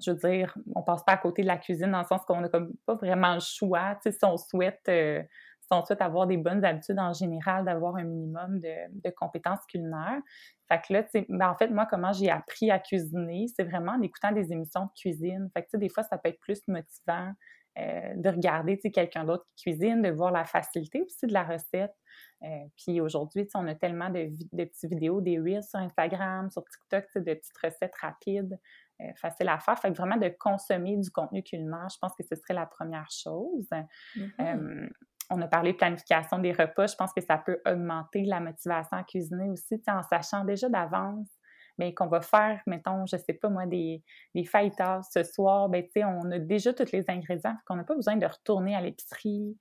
je veux dire, on passe pas à côté de la cuisine dans le sens qu'on n'a pas vraiment le choix. si on souhaite, euh, si on souhaite avoir des bonnes habitudes en général, d'avoir un minimum de, compétences culinaires. Fait que là, ben en fait, moi, comment j'ai appris à cuisiner, c'est vraiment en écoutant des émissions de cuisine. Fait que, des fois, ça peut être plus motivant euh, de regarder quelqu'un d'autre qui cuisine, de voir la facilité aussi de la recette. Euh, puis aujourd'hui, on a tellement de, de petites vidéos, des reels sur Instagram, sur TikTok, de petites recettes rapides, euh, faciles à faire. Fait que vraiment de consommer du contenu culinaire, je pense que ce serait la première chose. Mm-hmm. on a parlé de planification des repas. Je pense que ça peut augmenter la motivation à cuisiner aussi, en sachant déjà d'avance mais qu'on va faire, mettons, je sais pas moi, des, des fajitas ce soir, ben tu sais, on a déjà tous les ingrédients, qu'on n'a pas besoin de retourner à l'épicerie,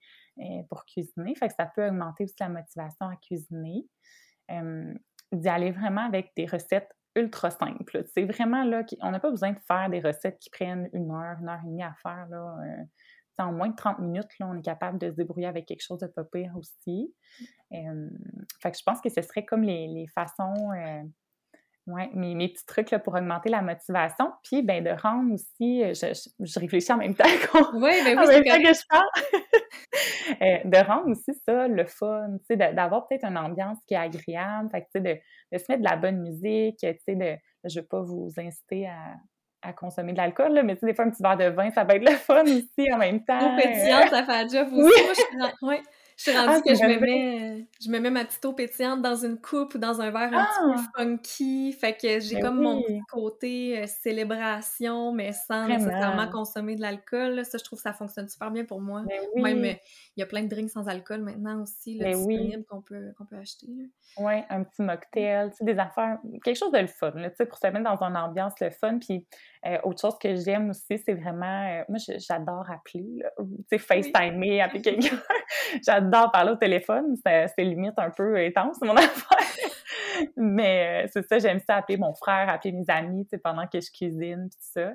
pour cuisiner. Fait que ça peut augmenter aussi la motivation à cuisiner. D'y aller vraiment avec des recettes ultra simples. C'est vraiment là, on n'a pas besoin de faire des recettes qui prennent une heure, une heure et demie à faire. Là, en moins de 30 minutes, là, on est capable de se débrouiller avec quelque chose de pas pire aussi. fait que je pense que ce serait comme les, façons, euh, ouais, mes, mes, petits trucs là, pour augmenter la motivation. Puis, ben, de rendre aussi, euh, je, je, réfléchis en même temps, oui, ben oui, en que je parle. Euh, de rendre aussi ça le fun, d'avoir peut-être une ambiance qui est agréable, fait que, de, de se mettre de la bonne musique, tu sais, de, je ne veux pas vous inciter à, à consommer de l'alcool, mais tu sais, des fois, un petit verre de vin, ça va être le fun aussi en même temps. Eau pétillante, ça fait aussi. Oui. Moi, je je suis rendue ah, que je me, mets, je me mets ma petite eau pétillante dans une coupe ou dans un verre un petit peu ah! funky. Fait que j'ai ben comme mon petit côté euh, célébration, mais sans nécessairement consommer de l'alcool. Ça, je trouve que ça fonctionne super bien pour moi. Ben Même, euh, il y a plein de drinks sans alcool maintenant aussi, là, ben disponibles qu'on peut, qu'on peut acheter. Oui, un petit mocktail, tu sais, des affaires, quelque chose de le fun, pour se mettre dans une ambiance le fun. Puis euh, autre chose que j'aime aussi, c'est vraiment, moi, j'adore appeler, tu sais, FaceTimer, appeler quelqu'un. j'adore parler au téléphone. C'est limite un peu intense, mon affaire. Mais euh, c'est ça, j'aime ça appeler mon frère, appeler mes amis, pendant que je cuisine, tout ça.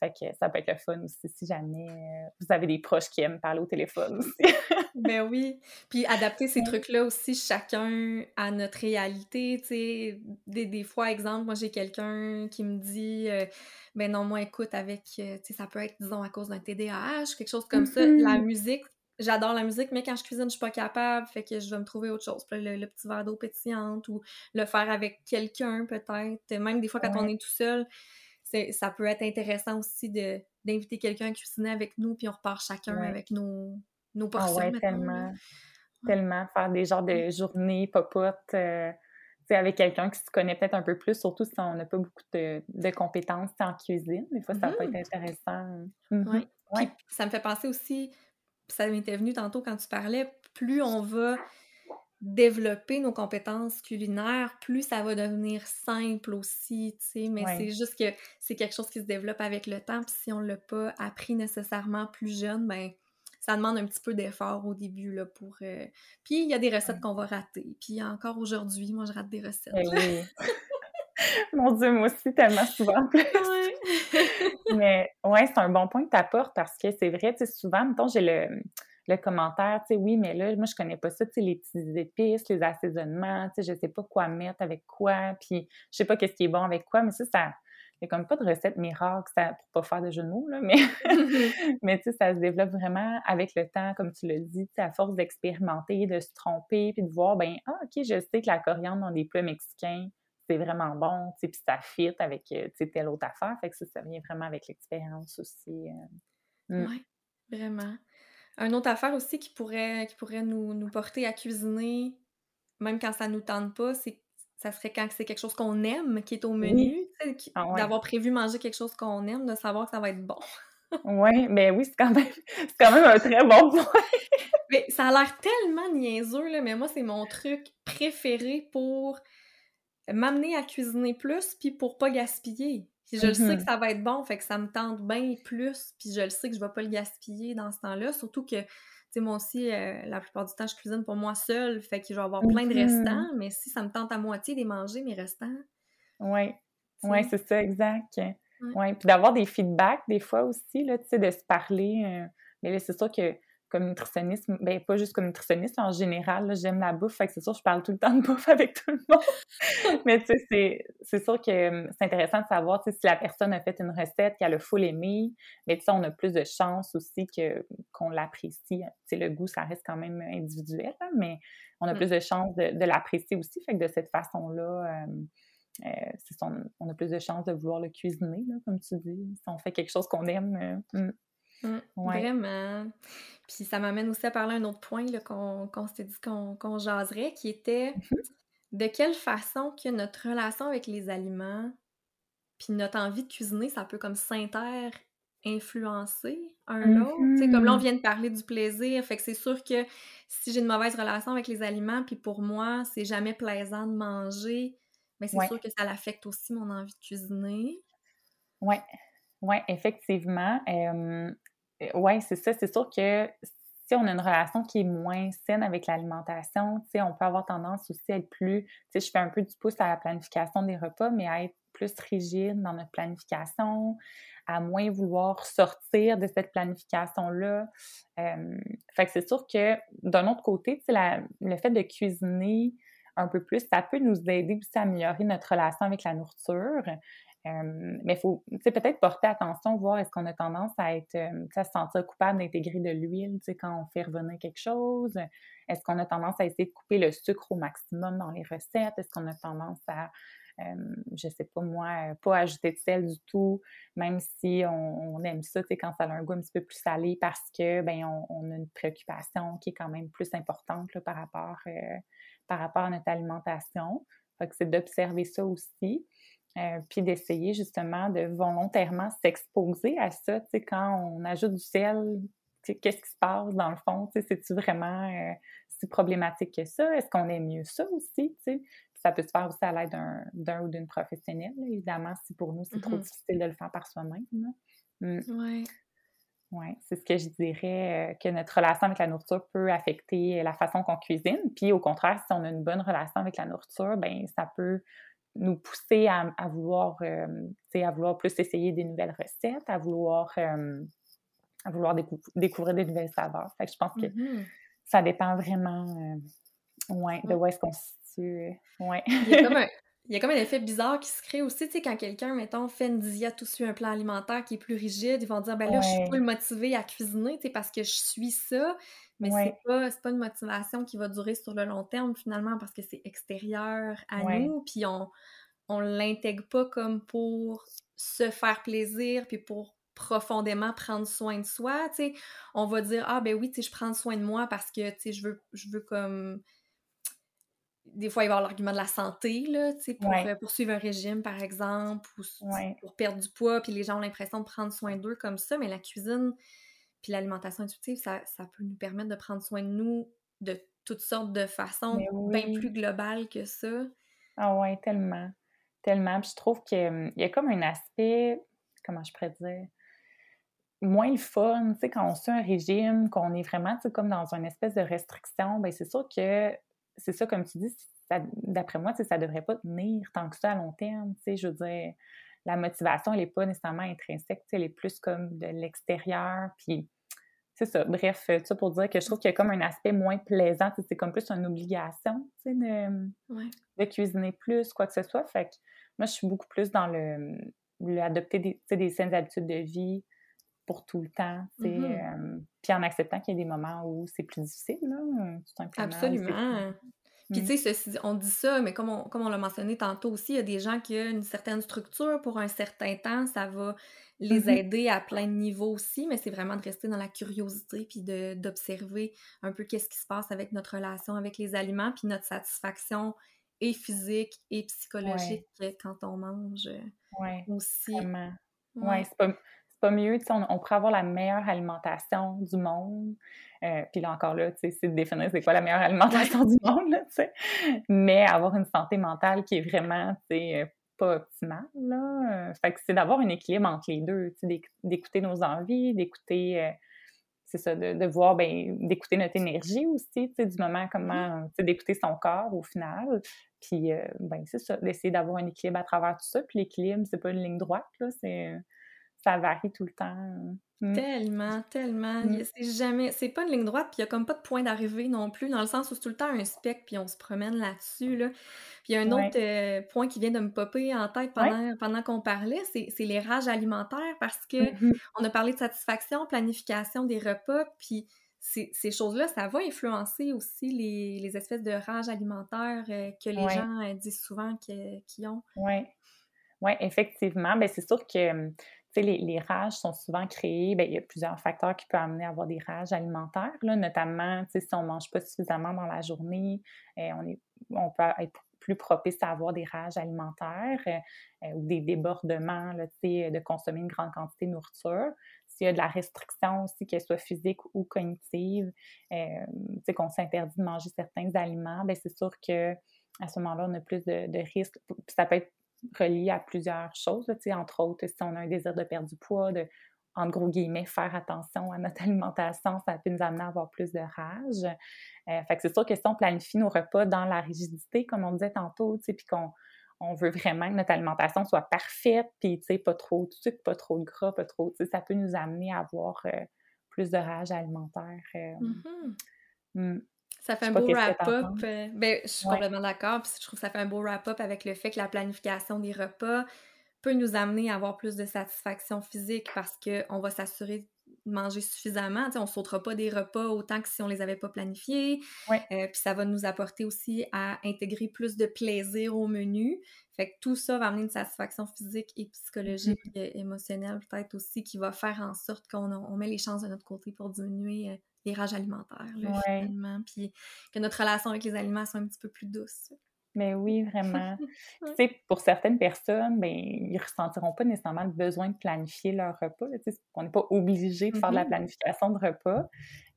Fait que ça peut être le fun aussi si jamais euh, vous avez des proches qui aiment parler au téléphone aussi. ben oui. Puis adapter ces trucs-là aussi chacun à notre réalité, tu sais. Des, des, fois, exemple, moi j'ai quelqu'un qui me dit euh, ben non, moi écoute, avec, tu sais, ça peut être, disons, à cause d'un TDAH, quelque chose comme ça. La mm-hmm. musique, j'adore la musique, mais quand je cuisine, je suis pas capable, fait que je vais me trouver autre chose. Le, petit verre d'eau pétillante ou le faire avec quelqu'un peut-être. Même des fois quand on est tout seul, ça peut être intéressant aussi de d'inviter quelqu'un à cuisiner avec nous, puis on repart chacun avec nos, nos ah portions. Ah tellement. Tellement. Faire des genres de journées pop-up euh, avec quelqu'un qui se connaît peut-être un peu plus, surtout si on n'a pas beaucoup de, compétences en cuisine. Des fois, ça peut être mm-hmm. intéressant. Mm-hmm. Oui. Ça me fait penser aussi ça m'était venu tantôt quand tu parlais, plus on va développer nos compétences culinaires, plus ça va devenir simple aussi, tu sais, mais c'est juste que c'est quelque chose qui se développe avec le temps, puis si on l'a pas appris nécessairement plus jeune, ben ça demande un petit peu d'effort au début, là, pour... Euh, puis il y a des recettes qu'on va rater, puis encore aujourd'hui, moi, je rate des recettes. Ben. Mon Dieu, moi aussi, tellement souvent. Mais ouais, c'est un bon point que tu apportes parce que c'est vrai, tu sais, souvent, mettons, j'ai le, le commentaire, tu sais, oui, mais là, moi, je connais pas ça, tu sais, les petits épices, les assaisonnements, tu sais, je sais pas quoi mettre avec quoi, puis je sais pas qu'est-ce qui est bon avec quoi, mais ça, ça, il y a comme pas de recette miracle ça, pour pas faire de jeu de mots, là, mais, mais tu sais, ça se développe vraiment avec le temps, comme tu l'as dit, à force d'expérimenter, de se tromper, puis de voir, ben, ah, OK, je sais que la coriandre dans des plats mexicains, c'est vraiment bon, tu sais, puis ça fit avec, euh, tu sais, telle autre affaire. Fait que ça, ça vient vraiment avec l'expérience aussi. Euh. Mm. Oui, vraiment. Une autre affaire aussi qui pourrait, qui pourrait nous, nous, porter à cuisiner, même quand ça nous tente pas, c'est ça serait quand c'est quelque chose qu'on aime qui est au menu, ah d'avoir prévu manger quelque chose qu'on aime, de savoir que ça va être bon. oui, mais oui, c'est quand même c'est quand même un très bon point. mais ça a l'air tellement niaiseux, là, mais moi, c'est mon truc préféré pour m'amener à cuisiner plus, puis pour pas gaspiller. Je le sais que mm-hmm. ça va être bon, fait que ça me tente bien plus, puis je le sais que je vais pas le gaspiller dans ce temps-là, surtout que, tu sais, moi aussi, euh, la plupart du temps, je cuisine pour moi seule, fait que je vais avoir plein de mm-hmm. restants, mais si ça me tente à moitié de manger, mes restants... Oui, oui, c'est ça, exact. Oui, puis d'avoir des feedbacks, des fois aussi, là, tu sais, de se parler, euh, mais là, c'est sûr que comme nutritionniste, ben pas juste comme nutritionniste, en général, j'aime la bouffe, fait que c'est sûr, je parle tout le temps de bouffe avec tout le monde. Mais tu sais, c'est sûr que hum, c'est intéressant de savoir, si la personne a fait une recette, qu'elle a full aimé, mais tu sais, on a plus de chances aussi que qu'on l'apprécie. Tu sais, le goût, ça reste quand même individuel, hein, mais on a mmh. plus de chances de, l'apprécier aussi, fait que de cette façon-là... Hum, euh, on a plus de chances de vouloir le cuisiner, comme tu dis. Si on fait quelque chose qu'on aime, euh, hum, Mmh, vraiment. Puis ça m'amène aussi à parler un autre point qu'on s'était dit qu'on jaserait, qui était mmh de quelle façon que notre relation avec les aliments, puis notre envie de cuisiner, ça peut comme s'inter-influencer un mmh l'autre. Comme là, on vient de parler du plaisir, fait que c'est sûr que si j'ai une mauvaise relation avec les aliments, puis pour moi, c'est jamais plaisant de manger, mais c'est sûr que ça l'affecte aussi mon envie de cuisiner. Oui, oui, effectivement. Oui, c'est ça. C'est sûr que si on a une relation qui est moins saine avec l'alimentation, on peut avoir tendance aussi à être plus, je fais un peu du pouce à la planification des repas, mais à être plus rigide dans notre planification, à moins vouloir sortir de cette planification-là. Euh, c'est sûr que d'un autre côté, le fait de cuisiner un peu plus, ça peut nous aider aussi à améliorer notre relation avec la nourriture. Euh, mais il faut peut-être porter attention, voir est-ce qu'on a tendance à être euh, se sentir coupable d'intégrer de l'huile quand on fait revenir quelque chose. Est-ce qu'on a tendance à essayer de couper le sucre au maximum dans les recettes? Est-ce qu'on a tendance à, je euh, je sais pas moi, pas ajouter de sel du tout, même si on, aime ça quand ça a un goût un petit peu plus salé parce que ben on, a une préoccupation qui est quand même plus importante par, rapport, par rapport à notre alimentation. Fait que c'est d'observer ça aussi. Euh, puis d'essayer justement de volontairement s'exposer à ça, tu sais, quand on ajoute du sel, qu'est-ce qui se passe dans le fond, tu sais, c'est-tu vraiment euh, si problématique que ça? Est-ce qu'on aime mieux ça aussi, tu sais? Ça peut se faire aussi à l'aide d'un ou d'une professionnelle, évidemment, si pour nous, c'est trop mm-hmm. difficile de le faire par soi-même. Mm. Oui. Oui, c'est ce que je dirais, euh, que notre relation avec la nourriture peut affecter la façon qu'on cuisine. Puis au contraire, si on a une bonne relation avec la nourriture, ben ça peut nous pousser à, vouloir, euh, à vouloir plus essayer des nouvelles recettes, à vouloir, euh, à vouloir découvrir des nouvelles saveurs. Fait que je pense que mm-hmm. ça dépend vraiment euh, ouais, de où est-ce qu'on se situe. Ouais. Il, y a comme un, il y a comme un effet bizarre qui se crée aussi, tu sais, quand quelqu'un, mettons, fait une diète ou suit un plan alimentaire qui est plus rigide, ils vont dire, ben là, je suis pas motivée à cuisiner, tu sais, parce que je suis ça, mais c'est pas, pas une motivation qui va durer sur le long terme, finalement, parce que c'est extérieur à nous, puis on, on l'intègre pas comme pour se faire plaisir, puis pour profondément prendre soin de soi, tu sais. On va dire, ah ben oui, tu sais, je prends soin de moi parce que, tu sais, je veux, je veux comme... Des fois, il va y avoir l'argument de la santé, là, tu sais, pour euh, poursuivre un régime, par exemple, ou pour perdre du poids, puis les gens ont l'impression de prendre soin d'eux comme ça, mais la cuisine, puis l'alimentation intuitive, ça, peut nous permettre de prendre soin de nous de toutes sortes de façons bien plus globales que ça. Ah ouais, tellement. Tellement. Puis je trouve qu'il hum, y a comme un aspect, comment je pourrais dire, moins le fun, tu sais, quand on suit un régime, qu'on est vraiment, tu sais, comme dans une espèce de restriction, bien c'est sûr que, c'est ça, comme tu dis, d'après moi, tu sais, ça devrait pas tenir tant que ça à long terme, tu sais, je veux dire, la motivation, elle n'est pas nécessairement intrinsèque, tu sais, elle est plus comme de l'extérieur, puis c'est ça. Bref, euh, ça pour dire que je trouve qu'il y a comme un aspect moins plaisant. C'est comme plus une obligation de, de cuisiner plus, quoi que ce soit. Fait que moi, je suis beaucoup plus dans le, adopter des, des saines habitudes de vie pour tout le temps. Mm-hmm. Euh, puis en acceptant qu'il y a des moments où c'est plus difficile, là, tout simplement. Absolument. Puis, mm. tu sais, on dit ça, mais comme on, comme on l'a mentionné tantôt aussi, il y a des gens qui ont une certaine structure pour un certain temps, ça va les mm-hmm. aider à plein de niveaux aussi, mais c'est vraiment de rester dans la curiosité puis d'observer un peu qu'est-ce qui se passe avec notre relation avec les aliments puis notre satisfaction et physique et psychologique quand on mange ouais, aussi. Vraiment. Ouais, c'est pas, pas mieux, on, on pourrait avoir la meilleure alimentation du monde. Euh, puis là encore là, c'est de définir c'est quoi la meilleure alimentation du monde, là, mais avoir une santé mentale qui est vraiment euh, pas optimale. Là. Fait que c'est d'avoir un équilibre entre les deux, d'écouter nos envies, d'écouter, euh, c'est ça, de, voir, ben, d'écouter notre énergie aussi, du moment, comment, d'écouter son corps au final. Puis, ben, c'est ça, d'essayer d'avoir un équilibre à travers tout ça. Puis l'équilibre, c'est pas une ligne droite, là, c'est ça varie tout le temps. Mmh. Tellement, tellement. Mmh. C'est jamais, c'est pas une ligne droite, puis il y a comme pas de point d'arrivée non plus, dans le sens où c'est tout le temps un spec, puis on se promène là-dessus. Là. Puis il y a un autre euh, point qui vient de me popper en tête pendant, pendant qu'on parlait, c'est, les rages alimentaires, parce que mmh on a parlé de satisfaction, planification des repas, puis ces, choses-là, ça va influencer aussi les, espèces de rages alimentaires euh, que les gens euh, disent souvent qu'ils ont. Oui. Oui, effectivement. Bien, c'est sûr que les, rages sont souvent créées, bien, il y a plusieurs facteurs qui peuvent amener à avoir des rages alimentaires, notamment si on ne mange pas suffisamment dans la journée, euh, on, est, on peut être plus propice à avoir des rages alimentaires euh, ou des débordements de consommer une grande quantité de nourriture. S'il y a de la restriction aussi, qu'elle soit physique ou cognitive, euh, qu'on s'interdit de manger certains aliments, bien, c'est sûr que à ce moment-là, on a plus de, de risques. Ça peut être relié à plusieurs choses, entre autres, si on a un désir de perdre du poids, de, en gros guillemets, faire attention à notre alimentation, ça peut nous amener à avoir plus de rage. Euh, fait que c'est sûr que si on planifie nos repas dans la rigidité, comme on disait tantôt, puis qu'on on veut vraiment que notre alimentation soit parfaite, puis tu sais, pas trop de sucre, pas trop de gras, pas trop, ça peut nous amener à avoir euh, plus de rage alimentaire. Mm-hmm. Hmm. Ça fait un beau wrap-up. ben, je suis complètement d'accord. Puis je trouve que ça fait un beau wrap-up avec le fait que la planification des repas peut nous amener à avoir plus de satisfaction physique parce qu'on va s'assurer de manger suffisamment. on ne sautera pas des repas autant que si on ne les avait pas planifiés. Euh, puis ça va nous apporter aussi à intégrer plus de plaisir au menu. Fait que tout ça va amener une satisfaction physique et psychologique mm-hmm. et émotionnelle peut-être aussi qui va faire en sorte qu'on met les chances de notre côté pour diminuer les rages alimentaires, finalement, puis que notre relation avec les aliments soit un petit peu plus douce. Mais oui, vraiment. tu sais, pour certaines personnes, ben, ils ressentiront pas nécessairement le besoin de planifier leur repas. on n'est pas obligé de faire de la mm-hmm. planification de repas.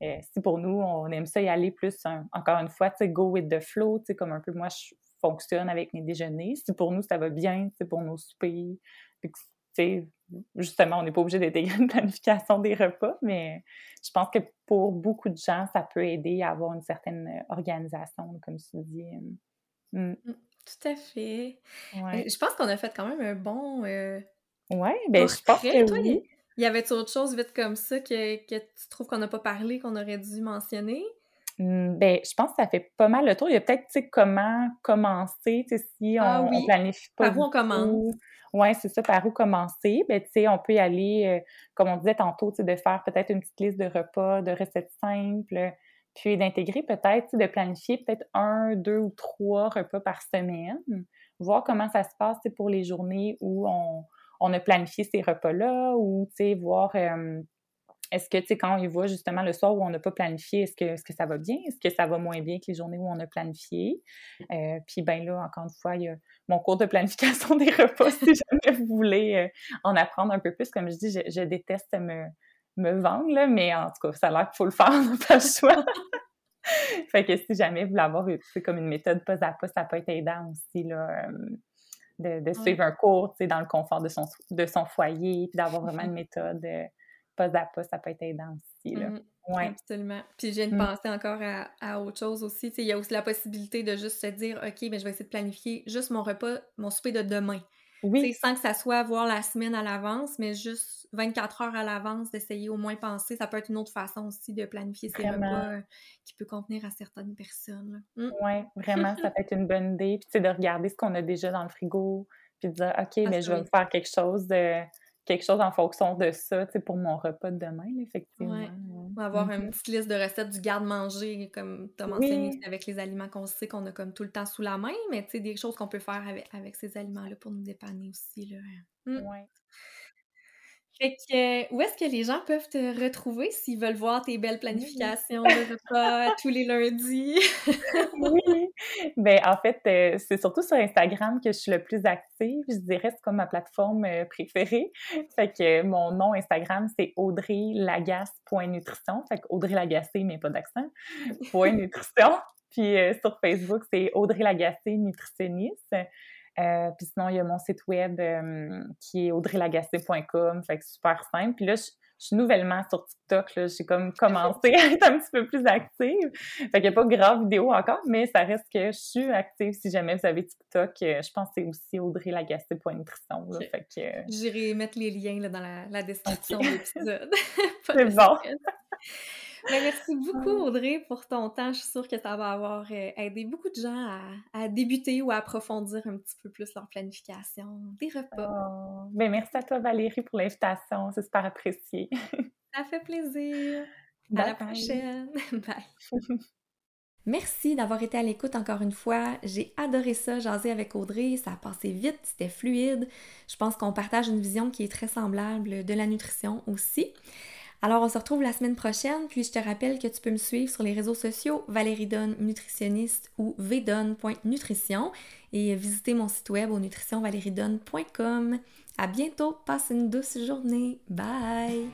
Euh, si pour nous, on aime ça y aller plus, encore une fois, tu sais, go with the flow, tu sais, comme un peu moi, je fonctionne avec mes déjeuners. Si pour nous, ça va bien, c'est pour nos soupers, tu justement, on n'est pas obligé d'intégrer une planification des repas, mais je pense que pour beaucoup de gens, ça peut aider à avoir une certaine euh, organisation, comme tu dis. Mm. Mm, tout à fait. Je pense qu'on a fait quand même un bon. Euh, oui, ben je pense que oui. Y avait autre chose vite comme ça que, que tu trouves qu'on n'a pas parlé, qu'on aurait dû mentionner? Mmh, ben, je pense que ça fait pas mal le tour. Il y a peut-être, tu sais, comment commencer, tu sais, si ah on, planifie pas. Par où on commence? Oui, c'est ça, par où commencer? Ben, tu sais, on peut y aller, euh, comme on disait tantôt, tu sais, de faire peut-être une petite liste de repas, de recettes simples, puis d'intégrer peut-être, de planifier peut-être un, deux ou trois repas par semaine, voir comment ça se passe, pour les journées où on, on a planifié ces repas-là, ou, tu sais, voir est-ce que, tu sais, quand on y voit justement le soir où on n'a pas planifié, est-ce que, est que ça va bien? Est-ce que ça va moins bien que les journées où on a planifié? Euh, puis, ben là, encore une fois, il y a mon cours de planification des repas, si jamais vous voulez euh, en apprendre un peu plus. Comme je dis, je, déteste me, me vendre, là, mais en tout cas, ça a l'air qu'il faut le faire, on n'a pas le choix. fait que si jamais vous voulez avoir comme une méthode pas à pas, ça peut être aidant aussi, là. Euh, de, suivre un cours, tu sais, dans le confort de son, de son foyer, puis d'avoir vraiment une méthode pas à pas, ça peut être aidant aussi. Là. Mmh Absolument. Puis viens de mmh. penser encore à, autre chose aussi. Il y a aussi la possibilité de juste se dire OK, mais ben, je vais essayer de planifier juste mon repas, mon souper de demain. Oui. sans que ça soit voir la semaine à l'avance, mais juste 24 heures à l'avance, d'essayer au moins penser. Ça peut être une autre façon aussi de planifier ses repas euh, qui peut contenir à certaines personnes. Mmh. Oui, vraiment, ça peut être une bonne idée. Puis de regarder ce qu'on a déjà dans le frigo, puis de dire OK, mais je vais me faire quelque chose de quelque chose en fonction de ça, tu sais, pour mon repas de demain, effectivement. Ouais. On va avoir une mm-hmm. petite liste de recettes du garde-manger, comme tu as mentionné, avec les aliments qu'on sait qu'on a comme tout le temps sous la main, mais tu sais, des choses qu'on peut faire avec, avec ces aliments-là pour nous dépanner aussi, là. Mm. Fait que, où est-ce que les gens peuvent te retrouver s'ils veulent voir tes belles planifications de repas tous les lundis? oui! Ben, en fait, euh, c'est surtout sur Instagram que je suis le plus active. Je dirais c'est comme ma plateforme euh, préférée. Fait que mon nom Instagram, c'est audreylagace.nutrition. Fait que Audrey Lagacé, mais pas d'accent. Point nutrition. Puis euh, sur Facebook, c'est Audrey Lagacé, nutritionniste. Euh, puis sinon, il y a mon site web euh, qui est audreylagacé.com, fait que super simple. Puis là, je, suis nouvellement sur TikTok, là, j'ai comme commencé à être un petit peu plus active. Fait qu'il n'y a pas grave vidéo encore, mais ça reste que je suis active si jamais vous avez TikTok. Euh, je pense que c'est aussi audreylagacé.nutrition. Fait que... J'irai mettre les liens là, dans la, description de l'épisode. c'est bon. Ben, merci beaucoup, Audrey, pour ton temps. Je suis sûre que ça va avoir euh, aidé beaucoup de gens à, débuter ou à approfondir un petit peu plus leur planification des repas. Oh, ben, merci à toi, Valérie, pour l'invitation. C'est super apprécié. ça fait plaisir. à la prochaine. Bye. Merci d'avoir été à l'écoute encore une fois. J'ai adoré ça, jaser avec Audrey. Ça a passé vite, c'était fluide. Je pense qu'on partage une vision qui est très semblable de la nutrition aussi. Alors, on se retrouve la semaine prochaine, puis je te rappelle que tu peux me suivre sur les réseaux sociaux Valérie Donne Nutritionniste ou vdonne.nutrition et visiter mon site web au nutritionvaleriedonne.com. À bientôt, passe une douce journée. Bye!